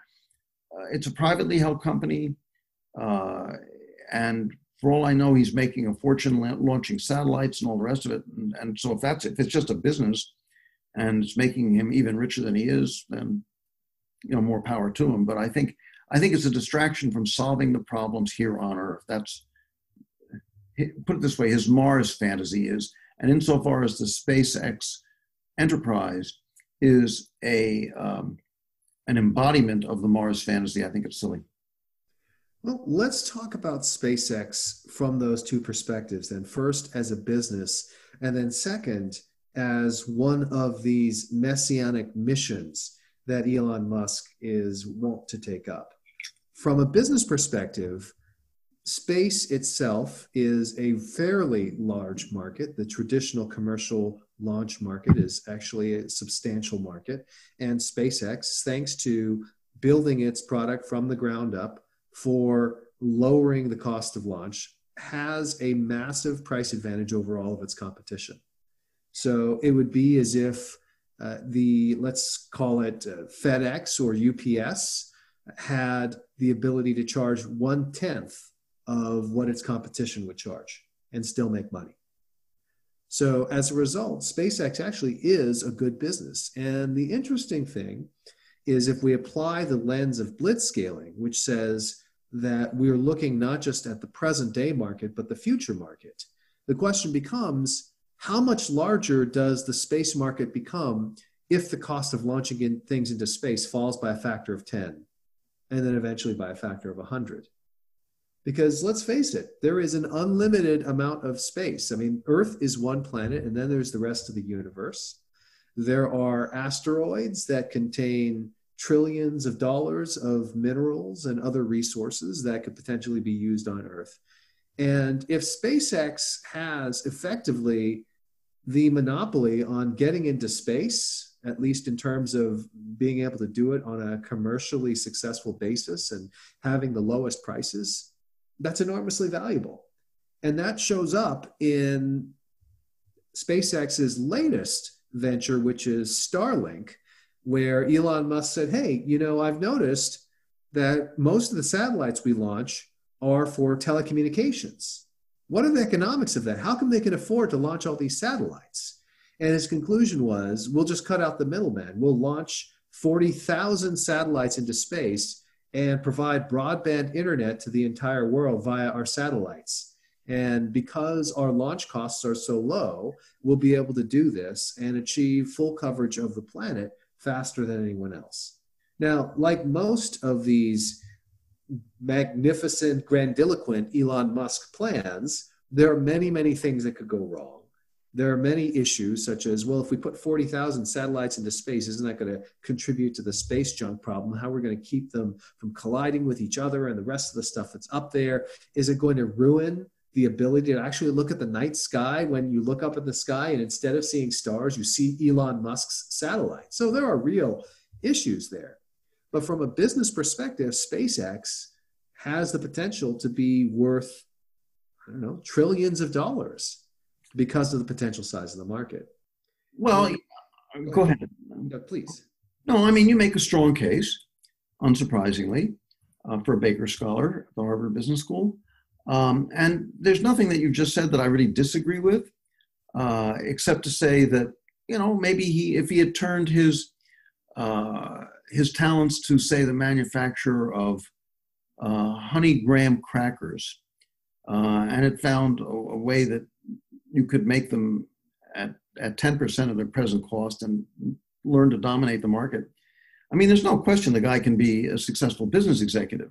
uh, it's a privately held company, uh, and for all I know, he's making a fortune launching satellites and all the rest of it. And, and so, if that's if it's just a business, and it's making him even richer than he is, then you know more power to him. But I think I think it's a distraction from solving the problems here on Earth. That's put it this way: his Mars fantasy is, and insofar as the SpaceX enterprise is a um, an embodiment of the Mars fantasy, I think it's silly. Well, let's talk about SpaceX from those two perspectives. Then, first as a business, and then second as one of these messianic missions that Elon Musk is wont to take up. From a business perspective, space itself is a fairly large market. The traditional commercial launch market is actually a substantial market. And SpaceX, thanks to building its product from the ground up for lowering the cost of launch, has a massive price advantage over all of its competition. So it would be as if uh, the, let's call it uh, FedEx or UPS, had the ability to charge one tenth of what its competition would charge and still make money. So as a result, SpaceX actually is a good business. And the interesting thing is if we apply the lens of blitzscaling, which says that we're looking not just at the present day market, but the future market, the question becomes how much larger does the space market become if the cost of launching in things into space falls by a factor of 10 and then eventually by a factor of 100 because let's face it there is an unlimited amount of space. I mean earth is one planet and then there's the rest of the universe. There are asteroids that contain trillions of dollars of minerals and other resources that could potentially be used on earth. And if SpaceX has effectively the monopoly on getting into space, at least in terms of being able to do it on a commercially successful basis and having the lowest prices, that's enormously valuable. And that shows up in SpaceX's latest venture, which is Starlink, where Elon Musk said, Hey, you know, I've noticed that most of the satellites we launch are for telecommunications. What are the economics of that? How come they can afford to launch all these satellites? And his conclusion was we'll just cut out the middleman. We'll launch 40,000 satellites into space and provide broadband internet to the entire world via our satellites. And because our launch costs are so low, we'll be able to do this and achieve full coverage of the planet faster than anyone else. Now, like most of these magnificent, grandiloquent Elon Musk plans, there are many, many things that could go wrong. There are many issues, such as, well, if we put 40,000 satellites into space, isn't that going to contribute to the space junk problem? How are we going to keep them from colliding with each other and the rest of the stuff that's up there? Is it going to ruin the ability to actually look at the night sky when you look up at the sky and instead of seeing stars, you see Elon Musk's satellite? So there are real issues there. But from a business perspective, SpaceX has the potential to be worth, I don't know, trillions of dollars because of the potential size of the market. Well, go, go ahead. ahead. please. No, I mean, you make a strong case, unsurprisingly, uh, for a Baker Scholar at the Harvard Business School. Um, and there's nothing that you've just said that I really disagree with, uh, except to say that, you know, maybe he, if he had turned his, uh, his talents to, say, the manufacture of uh, honey graham crackers, uh, and it found a, a, way that you could make them at, at 10% of their present cost and learn to dominate the market. I mean, there's no question the guy can be a successful business executive.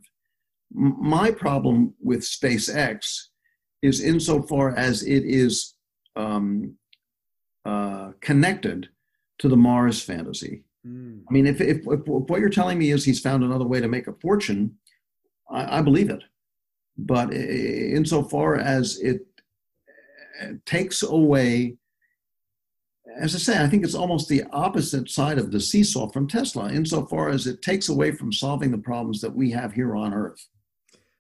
M- my problem with SpaceX is insofar as it is um, uh, connected to the Mars fantasy. Mm. I mean, if, if, if, what you're telling me is he's found another way to make a fortune, I, I believe it. but insofar as it takes away, as I say, I think it's almost the opposite side of the seesaw from Tesla, insofar as it takes away from solving the problems that we have here on Earth.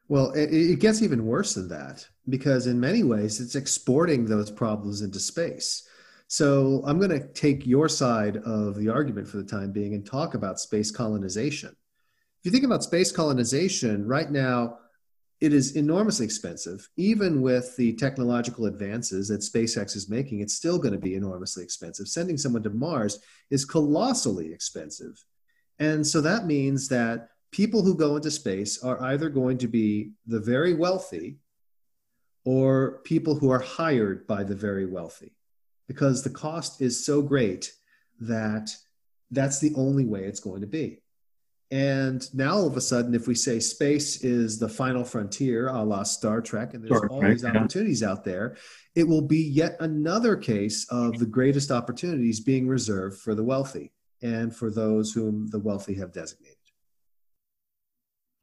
Well, it, gets even worse than that because, in many ways, it's exporting those problems into space. So, I'm going to take your side of the argument for the time being and talk about space colonization. If you think about space colonization, right now, it is enormously expensive. Even with the technological advances that SpaceX is making, it's still going to be enormously expensive. Sending someone to Mars is colossally expensive. And so that means that people who go into space are either going to be the very wealthy or people who are hired by the very wealthy because the cost is so great that that's the only way it's going to be. And now all of a sudden, if we say space is the final frontier, a la Star Trek, and there's Star all Trek, these opportunities yeah. out there, it will be yet another case of the greatest opportunities being reserved for the wealthy and for those whom the wealthy have designated.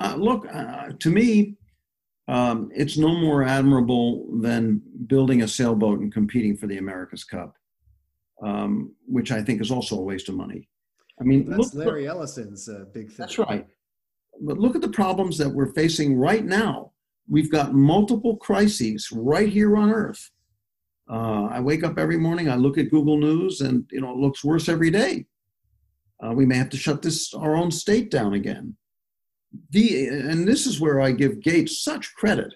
Uh, look, uh, to me, um, it's no more admirable than building a sailboat and competing for the America's Cup, um, which I think is also a waste of money. I mean, that's look, Larry Ellison's uh, big thing. That's right. But look at the problems that we're facing right now. We've got multiple crises right here on Earth. Uh, I wake up every morning, I look at Google News, and you know it looks worse every day. Uh, we may have to shut this our own state down again. The and this is where I give Gates such credit.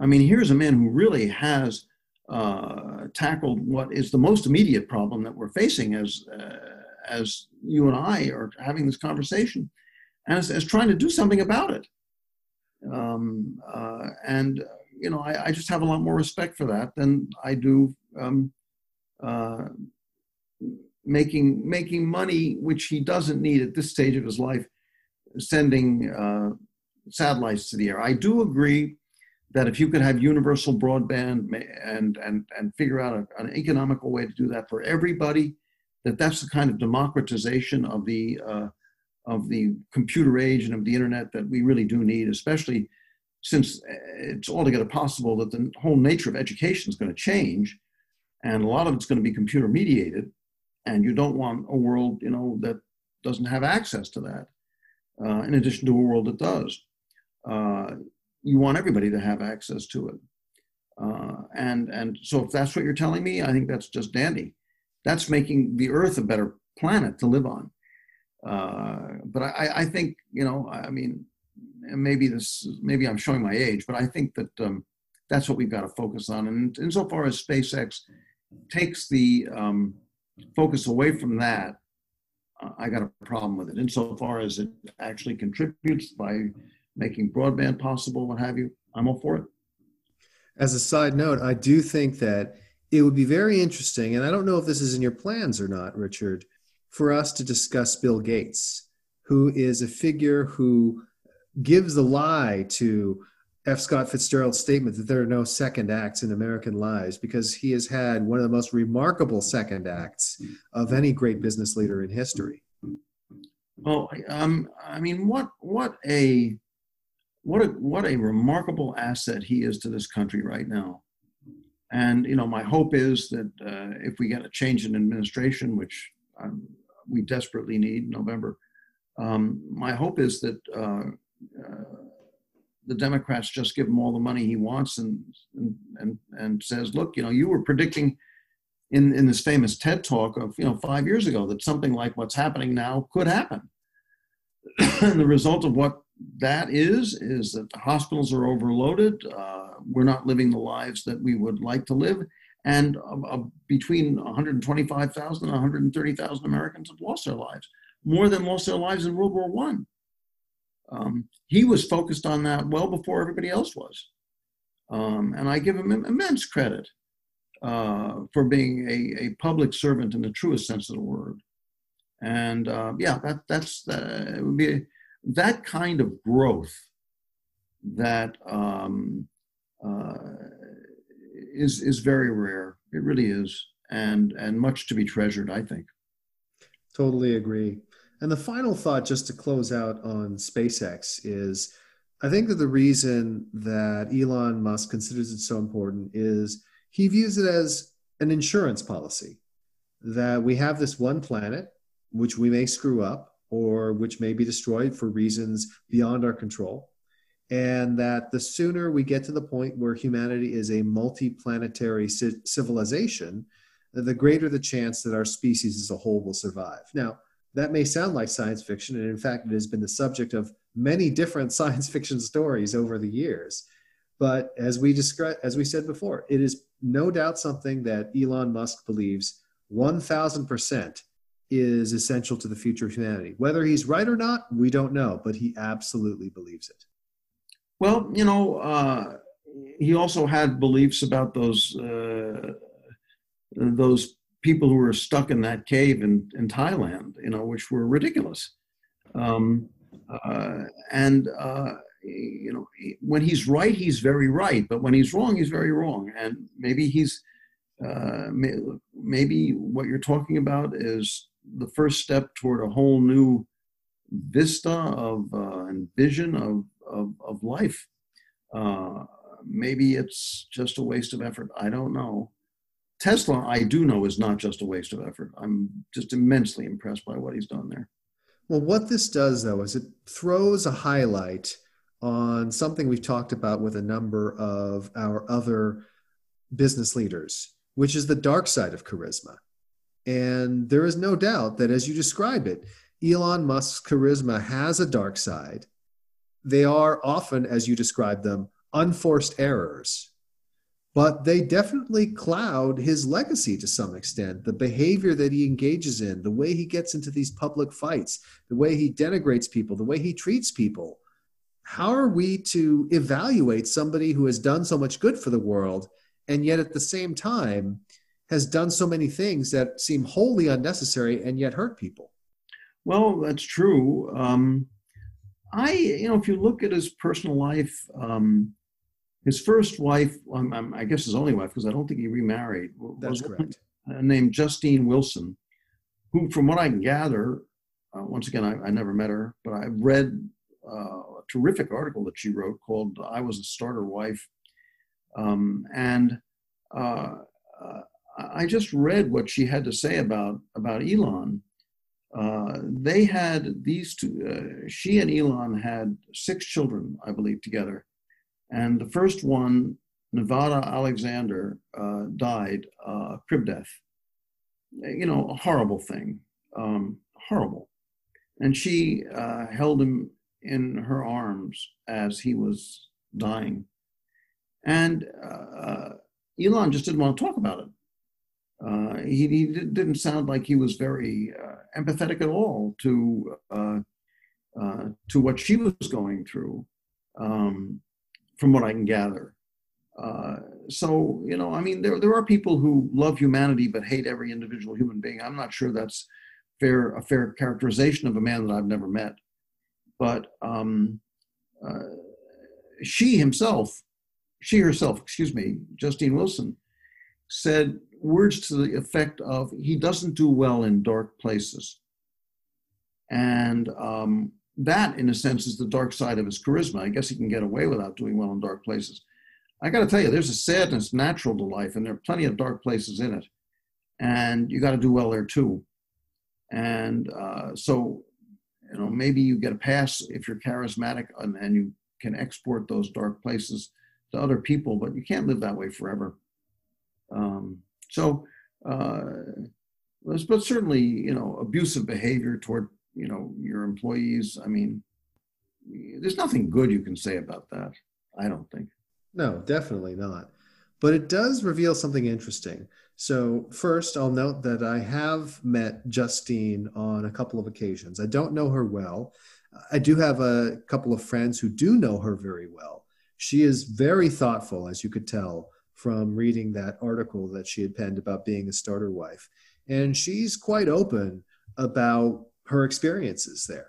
I mean, here's a man who really has uh, tackled what is the most immediate problem that we're facing as uh, as you and I are having this conversation, and as, as trying to do something about it. Um, uh, and you know, I, I, just have a lot more respect for that than I do um, uh, making making money, which he doesn't need at this stage of his life, sending uh, satellites to the air. I do agree that if you could have universal broadband and and and figure out a, an economical way to do that for everybody, that that's the kind of democratization of the uh, of the computer age and of the internet that we really do need, especially since it's altogether possible that the whole nature of education is going to change, and a lot of it's going to be computer mediated, and you don't want a world you know that doesn't have access to that. Uh, in addition to a world that does, uh, you want everybody to have access to it. Uh, and and so if that's what you're telling me, I think that's just dandy that's making the earth a better planet to live on. Uh, but I, I, think, you know, I mean, maybe this, maybe I'm showing my age, but I think that um, that's what we've got to focus on. And insofar as SpaceX takes the um, focus away from that, I got a problem with it. Insofar as it actually contributes by making broadband possible, what have you, I'm all for it. As a side note, I do think that it would be very interesting, and I don't know if this is in your plans or not, Richard, for us to discuss Bill Gates, who is a figure who gives the lie to F. Scott Fitzgerald's statement that there are no second acts in American lives because he has had one of the most remarkable second acts of any great business leader in history. Well, um, I mean, what what a what a what a remarkable asset he is to this country right now. And you know, my hope is that uh, if we get a change in administration, which um, we desperately need in November, um, my hope is that uh, uh, the Democrats just give him all the money he wants and and and says, look, you know, you were predicting in in this famous TED talk of you know five years ago that something like what's happening now could happen. and the result of what that is is that the hospitals are overloaded. Uh, we're not living the lives that we would like to live, and uh, uh, between 125,000 and 130,000 Americans have lost their lives, more than lost their lives in World War One. Um, he was focused on that well before everybody else was, um, and I give him immense credit uh, for being a, a public servant in the truest sense of the word. And uh, yeah, that that's uh, it would be that kind of growth that um, uh, is is very rare. It really is, and and much to be treasured. I think. Totally agree. And the final thought, just to close out on SpaceX, is I think that the reason that Elon Musk considers it so important is he views it as an insurance policy that we have this one planet, which we may screw up or which may be destroyed for reasons beyond our control. And that the sooner we get to the point where humanity is a multi-planetary civilization, the greater the chance that our species as a whole will survive. Now, that may sound like science fiction, and in fact, it has been the subject of many different science fiction stories over the years. But as we as we said before, it is no doubt something that Elon Musk believes 1000% is essential to the future of humanity. Whether he's right or not, we don't know, but he absolutely believes it. Well, you know, uh, he also had beliefs about those uh, those people who were stuck in that cave in, in Thailand, you know, which were ridiculous. Um, uh, and uh, you know, when he's right, he's very right, but when he's wrong, he's very wrong. And maybe he's uh, maybe what you're talking about is the first step toward a whole new vista of uh, and vision of of, of life. Uh, maybe it's just a waste of effort. I don't know. Tesla, I do know, is not just a waste of effort. I'm just immensely impressed by what he's done there. Well, what this does, though, is it throws a highlight on something we've talked about with a number of our other business leaders which is the dark side of charisma. And there is no doubt that as you describe it, Elon Musk's charisma has a dark side. They are often, as you describe them, unforced errors, but they definitely cloud his legacy to some extent. The behavior that he engages in, the way he gets into these public fights, the way he denigrates people, the way he treats people. How are we to evaluate somebody who has done so much good for the world and yet at the same time has done so many things that seem wholly unnecessary and yet hurt people. Well, that's true. Um, I, you know, if you look at his personal life, um, his first wife, um, um I guess his only wife, because I don't think he remarried, that's was correct. named Justine Wilson, who, from what I can gather, uh, once again, I, I, never met her, but I read uh, a terrific article that she wrote called "I Was a Starter Wife," Um, and uh, uh, I just read what she had to say about about Elon. Uh, they had these two. Uh, she and Elon had six children, I believe, together. And the first one, Nevada Alexander, uh, died uh, crib death. You know, a horrible thing, um, horrible. And she held him in her arms as he was dying and uh, Elon just didn't want to talk about it. Uh, he, he, didn't sound like he was very uh, empathetic at all to uh, uh, to what she was going through, um, from what I can gather. Uh, so you know, I mean, there there are people who love humanity but hate every individual human being. I'm not sure that's fair a fair characterization of a man that I've never met, but um, she himself she herself, excuse me, Justine Wilson, said words to the effect of, he doesn't do well in dark places. And um, that, in a sense, is the dark side of his charisma. I guess he can get away without doing well in dark places. I got to tell you, there's a sadness natural to life, and there are plenty of dark places in it. And you got to do well there too. And uh, so, you know, maybe you get a pass if you're charismatic and, and you can export those dark places to other people, but you can't live that way forever. Um, so, uh, but certainly, you know, abusive behavior toward, you know, your employees. I mean, there's nothing good you can say about that. I don't think. No, definitely not. But it does reveal something interesting. So, first, I'll note that I have met Justine on a couple of occasions. I don't know her well. I do have a couple of friends who do know her very well. She is very thoughtful, as you could tell from reading that article that she had penned about being a starter wife. And she's quite open about her experiences there.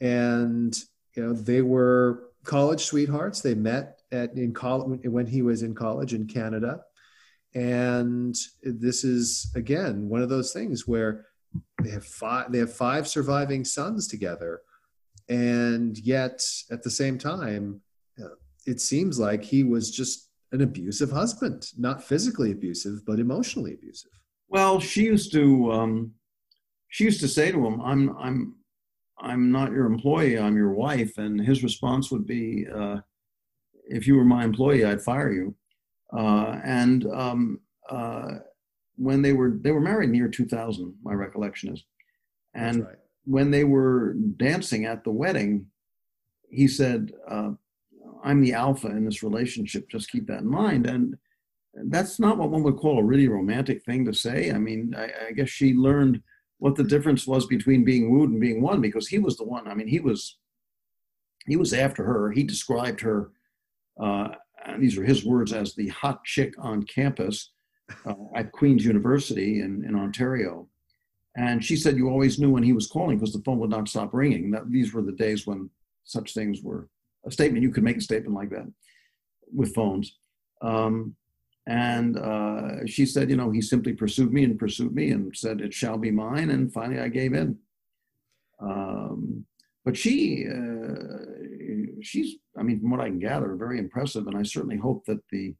And, you know, they were college sweethearts. They met at in college when he was in college in Canada. And this is again one of those things where they have five they have five surviving sons together And yet, at the same time, uh, it seems like he was just an abusive husband, not physically abusive, but emotionally abusive. Well, she used to um, she used to say to him, "I'm I'm I'm not your employee. I'm your wife." And his response would be, uh, "If you were my employee, I'd fire you." Uh, and um, uh, when they were they were married near 2000, my recollection is, and right. when they were dancing at the wedding, he said, uh, "I'm the alpha in this relationship. Just keep that in mind." And that's not what one would call a really romantic thing to say. I mean, I, I guess she learned what the difference was between being wooed and being won because he was the one. I mean, he was he was after her. He described her. Uh, these are his words as the hot chick on campus uh, at Queen's University in, in Ontario. And she said you always knew when he was calling because the phone would not stop ringing. That, these were the days when such things were a statement. You could make a statement like that with phones. Um, and uh, she said, you know, he simply pursued me and pursued me and said, it shall be mine. And finally, I gave in. Um, but she, uh, she's, I mean, from what I can gather, very impressive. And I certainly hope that the,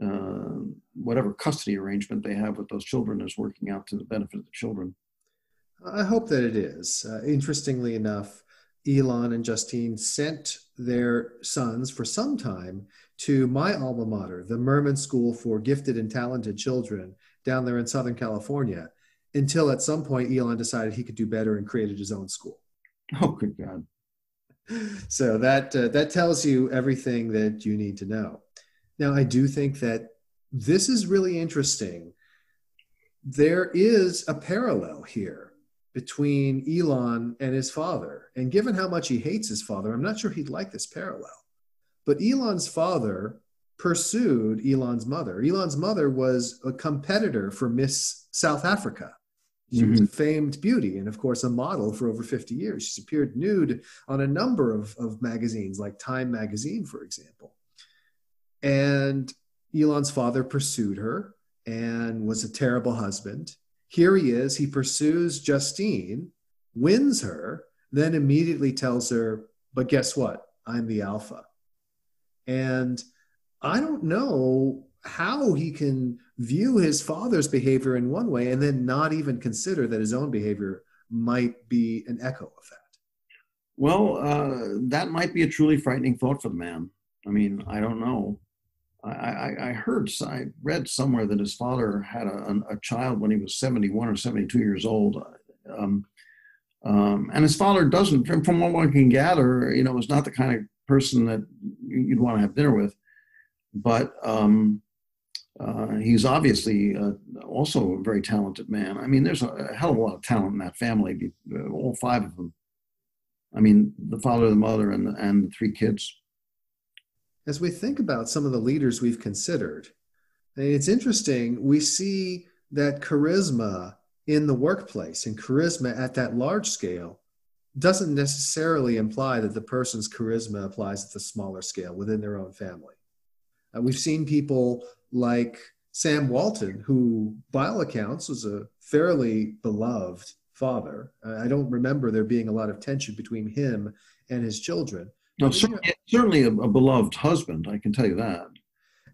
uh, whatever custody arrangement they have with those children is working out to the benefit of the children. I hope that it is. Uh, interestingly enough, Elon and Justine sent their sons for some time to my alma mater, the Mirman School for Gifted and Talented Children down there in Southern California, until at some point Elon decided he could do better and created his own school. Oh, good God. So that, uh, that tells you everything that you need to know. Now, I do think that this is really interesting. There is a parallel here between Elon and his father. And given how much he hates his father, I'm not sure he'd like this parallel. But Elon's father pursued Elon's mother. Elon's mother was a competitor for Miss South Africa. She mm-hmm. was a famed beauty and, of course, a model for over 50 years. She's appeared nude on a number of, of magazines, like Time Magazine, for example. And Elon's father pursued her and was a terrible husband. Here he is. He pursues Justine, wins her, then immediately tells her, But guess what? I'm the alpha. And I don't know how he can view his father's behavior in one way and then not even consider that his own behavior might be an echo of that. Well, uh, that might be a truly frightening thought for the man. I mean, I don't know. I, I, heard, I read somewhere that his father had a, a, child when he was 71 or 72 years old. Um, um, and his father doesn't, from, what one can gather, you know, was not the kind of person that you'd want to have dinner with. But um, uh, he's obviously uh, also a very talented man. I mean, there's a hell of a lot of talent in that family, all five of them. I mean, the father, the mother, and and the three kids. As we think about some of the leaders we've considered, it's interesting. We see that charisma in the workplace and charisma at that large scale doesn't necessarily imply that the person's charisma applies at the smaller scale within their own family. Uh, we've seen people like Sam Walton, who, by all accounts, was a fairly beloved father. I don't remember there being a lot of tension between him and his children. No, certainly, certainly a, a beloved husband, I can tell you that.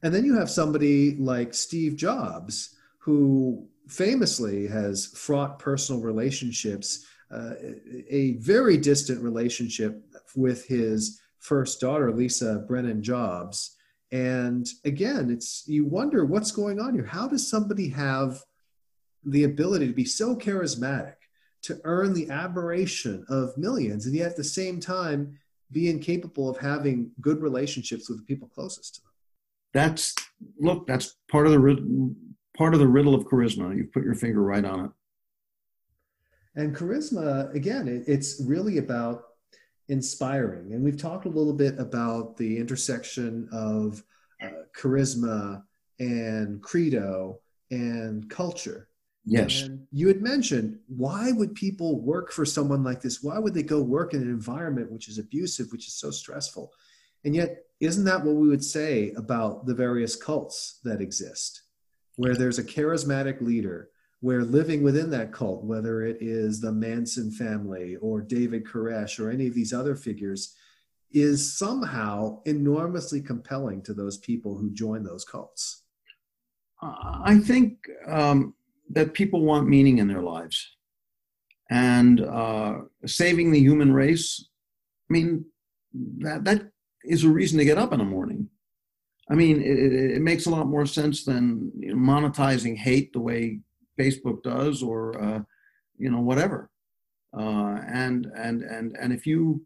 And then you have somebody like Steve Jobs, who famously has fraught personal relationships uh, a very distant relationship with his first daughter, Lisa Brennan Jobs. And again, it's you wonder what's going on here. How does somebody have the ability to be so charismatic, to earn the admiration of millions, and yet at the same time be incapable of having good relationships with the people closest to them? That's look. That's part of the part of the riddle of charisma. You've put your finger right on it. And charisma, again, it, it's really about inspiring. And we've talked a little bit about the intersection of uh, charisma and credo and culture. Yes. And you had mentioned why would people work for someone like this? Why would they go work in an environment which is abusive, which is so stressful? And yet, isn't that what we would say about the various cults that exist, where there's a charismatic leader where living within that cult, whether it is the Manson family or David Koresh or any of these other figures, is somehow enormously compelling to those people who join those cults? I think um, that people want meaning in their lives. And uh, saving the human race, I mean, that, that is a reason to get up in the morning. I mean, it, it makes a lot more sense than you know, monetizing hate the way Facebook does, or uh, you know, whatever. Uh, and and and and if you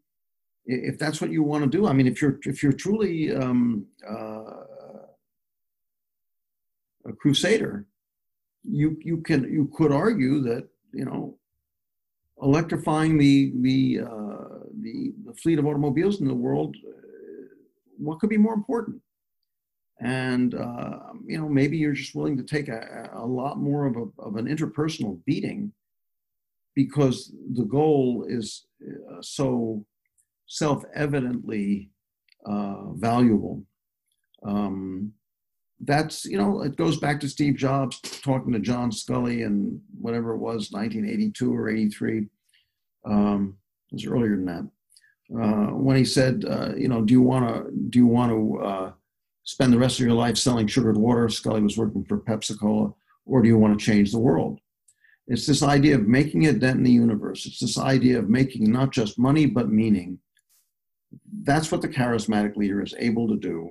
if that's what you want to do, I mean, if you're if you're truly um, uh, a crusader, you you can you could argue that you know electrifying the the uh, the, the fleet of automobiles in the world, uh, what could be more important? And uh, you know maybe you're just willing to take a, a lot more of, a, of an interpersonal beating because the goal is uh, so self-evidently uh, valuable. Um, that's you know it goes back to Steve Jobs talking to John Sculley in whatever it was 1982 or 83. Um, it was earlier than that uh, when he said, uh, you know, do you want to do you want to uh, spend the rest of your life selling sugared water? Sculley was working for Pepsi Cola, or do you want to change the world? It's this idea of making a dent in the universe. It's this idea of making not just money but meaning. That's what the charismatic leader is able to do,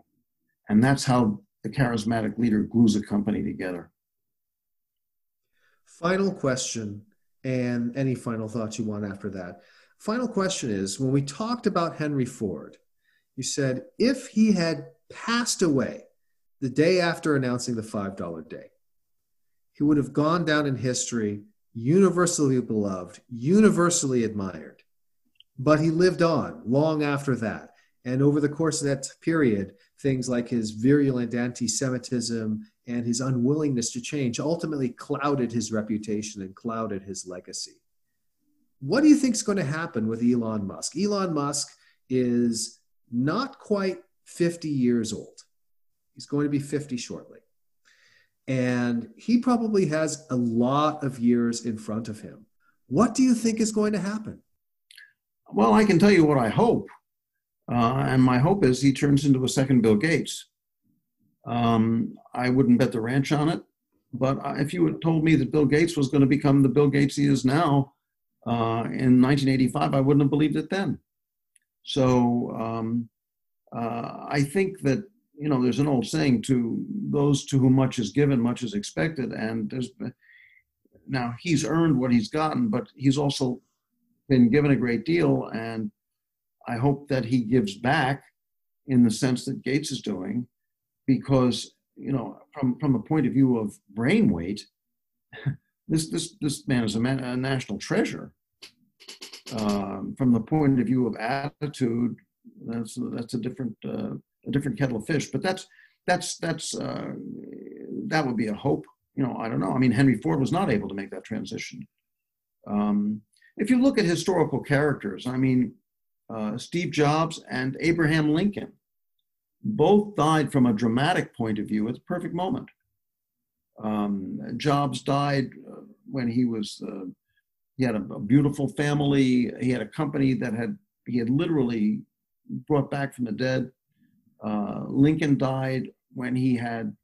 and that's how the charismatic leader glues a company together. Final question, and any final thoughts you want after that. Final question is when we talked about Henry Ford, you said if he had passed away the day after announcing the $5 day, he would have gone down in history universally beloved, universally admired. But he lived on long after that. And over the course of that period, things like his virulent anti Semitism and his unwillingness to change ultimately clouded his reputation and clouded his legacy. What do you think is going to happen with Elon Musk? Elon Musk is not quite 50 years old. He's going to be 50 shortly. And he probably has a lot of years in front of him. What do you think is going to happen? Well, I can tell you what I hope. Uh, and my hope is he turns into a second Bill Gates. Um, I wouldn't bet the ranch on it. But if you had told me that Bill Gates was going to become the Bill Gates he is now uh, in 1985, I wouldn't have believed it then. So um, uh, I think that you know there's an old saying to those to whom much is given, much is expected, and there's now he's earned what he's gotten, but he's also been given a great deal, and I hope that he gives back in the sense that Gates is doing, because you know, from from the point of view of brain weight, this this this man is a, man, a national treasure. Um, from the point of view of attitude, that's that's a different uh, a different kettle of fish. But that's that's that's uh, that would be a hope. You know, I don't know. I mean, Henry Ford was not able to make that transition. Um, if you look at historical characters, I mean, uh, Steve Jobs and Abraham Lincoln both died from a dramatic point of view at the perfect moment. Um, Jobs died uh, when he was, uh, he had a, a, beautiful family. He had a company that had, he had literally brought back from the dead. Uh, Lincoln died when he had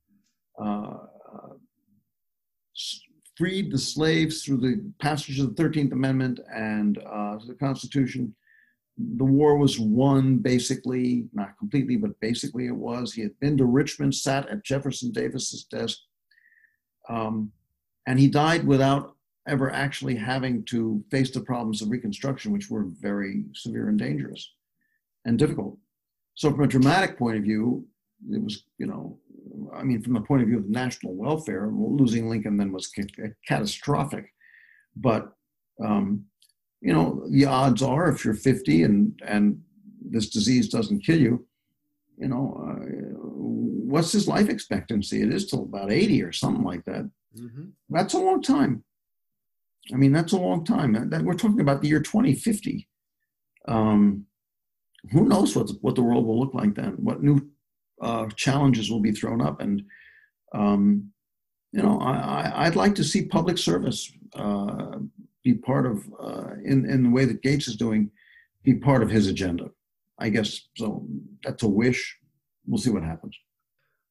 uh, freed the slaves through the passage of the 13th Amendment and uh, the Constitution the war was won basically, not completely, but basically it was. He had been to Richmond, sat at Jefferson Davis's desk, um, and he died without ever actually having to face the problems of Reconstruction, which were very severe and dangerous and difficult. So, from a dramatic point of view, it was, you know, I mean, from the point of view of national welfare, losing Lincoln then was catastrophic. But um, you know, the odds are if you're 50 and and this disease doesn't kill you, you know, uh, what's his life expectancy? It is till about 80 or something like that. Mm-hmm. That's a long time. I mean, that's a long time. That, we're talking about the year 2050. Um, who knows what the, what the world will look like then? What new uh, challenges will be thrown up? And um, you know, I, would like to see public service uh, be part of, uh, in, in the way that Gates is doing, be part of his agenda. I guess so. That's a wish. We'll see what happens.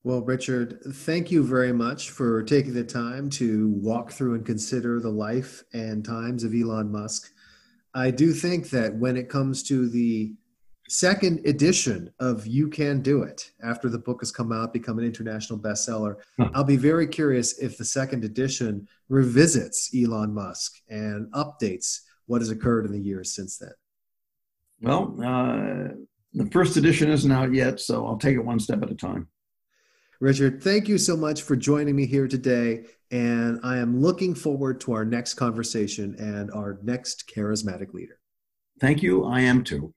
Well, Richard, thank you very much for taking the time to walk through and consider the life and times of Elon Musk. I do think that when it comes to the second edition of You Can Do It, after the book has come out, become an international bestseller, huh. I'll be very curious if the second edition revisits Elon Musk and updates what has occurred in the years since then. Well, uh, the first edition isn't out yet, so I'll take it one step at a time. Richard, thank you so much for joining me here today. And I am looking forward to our next conversation and our next charismatic leader. Thank you. I am too.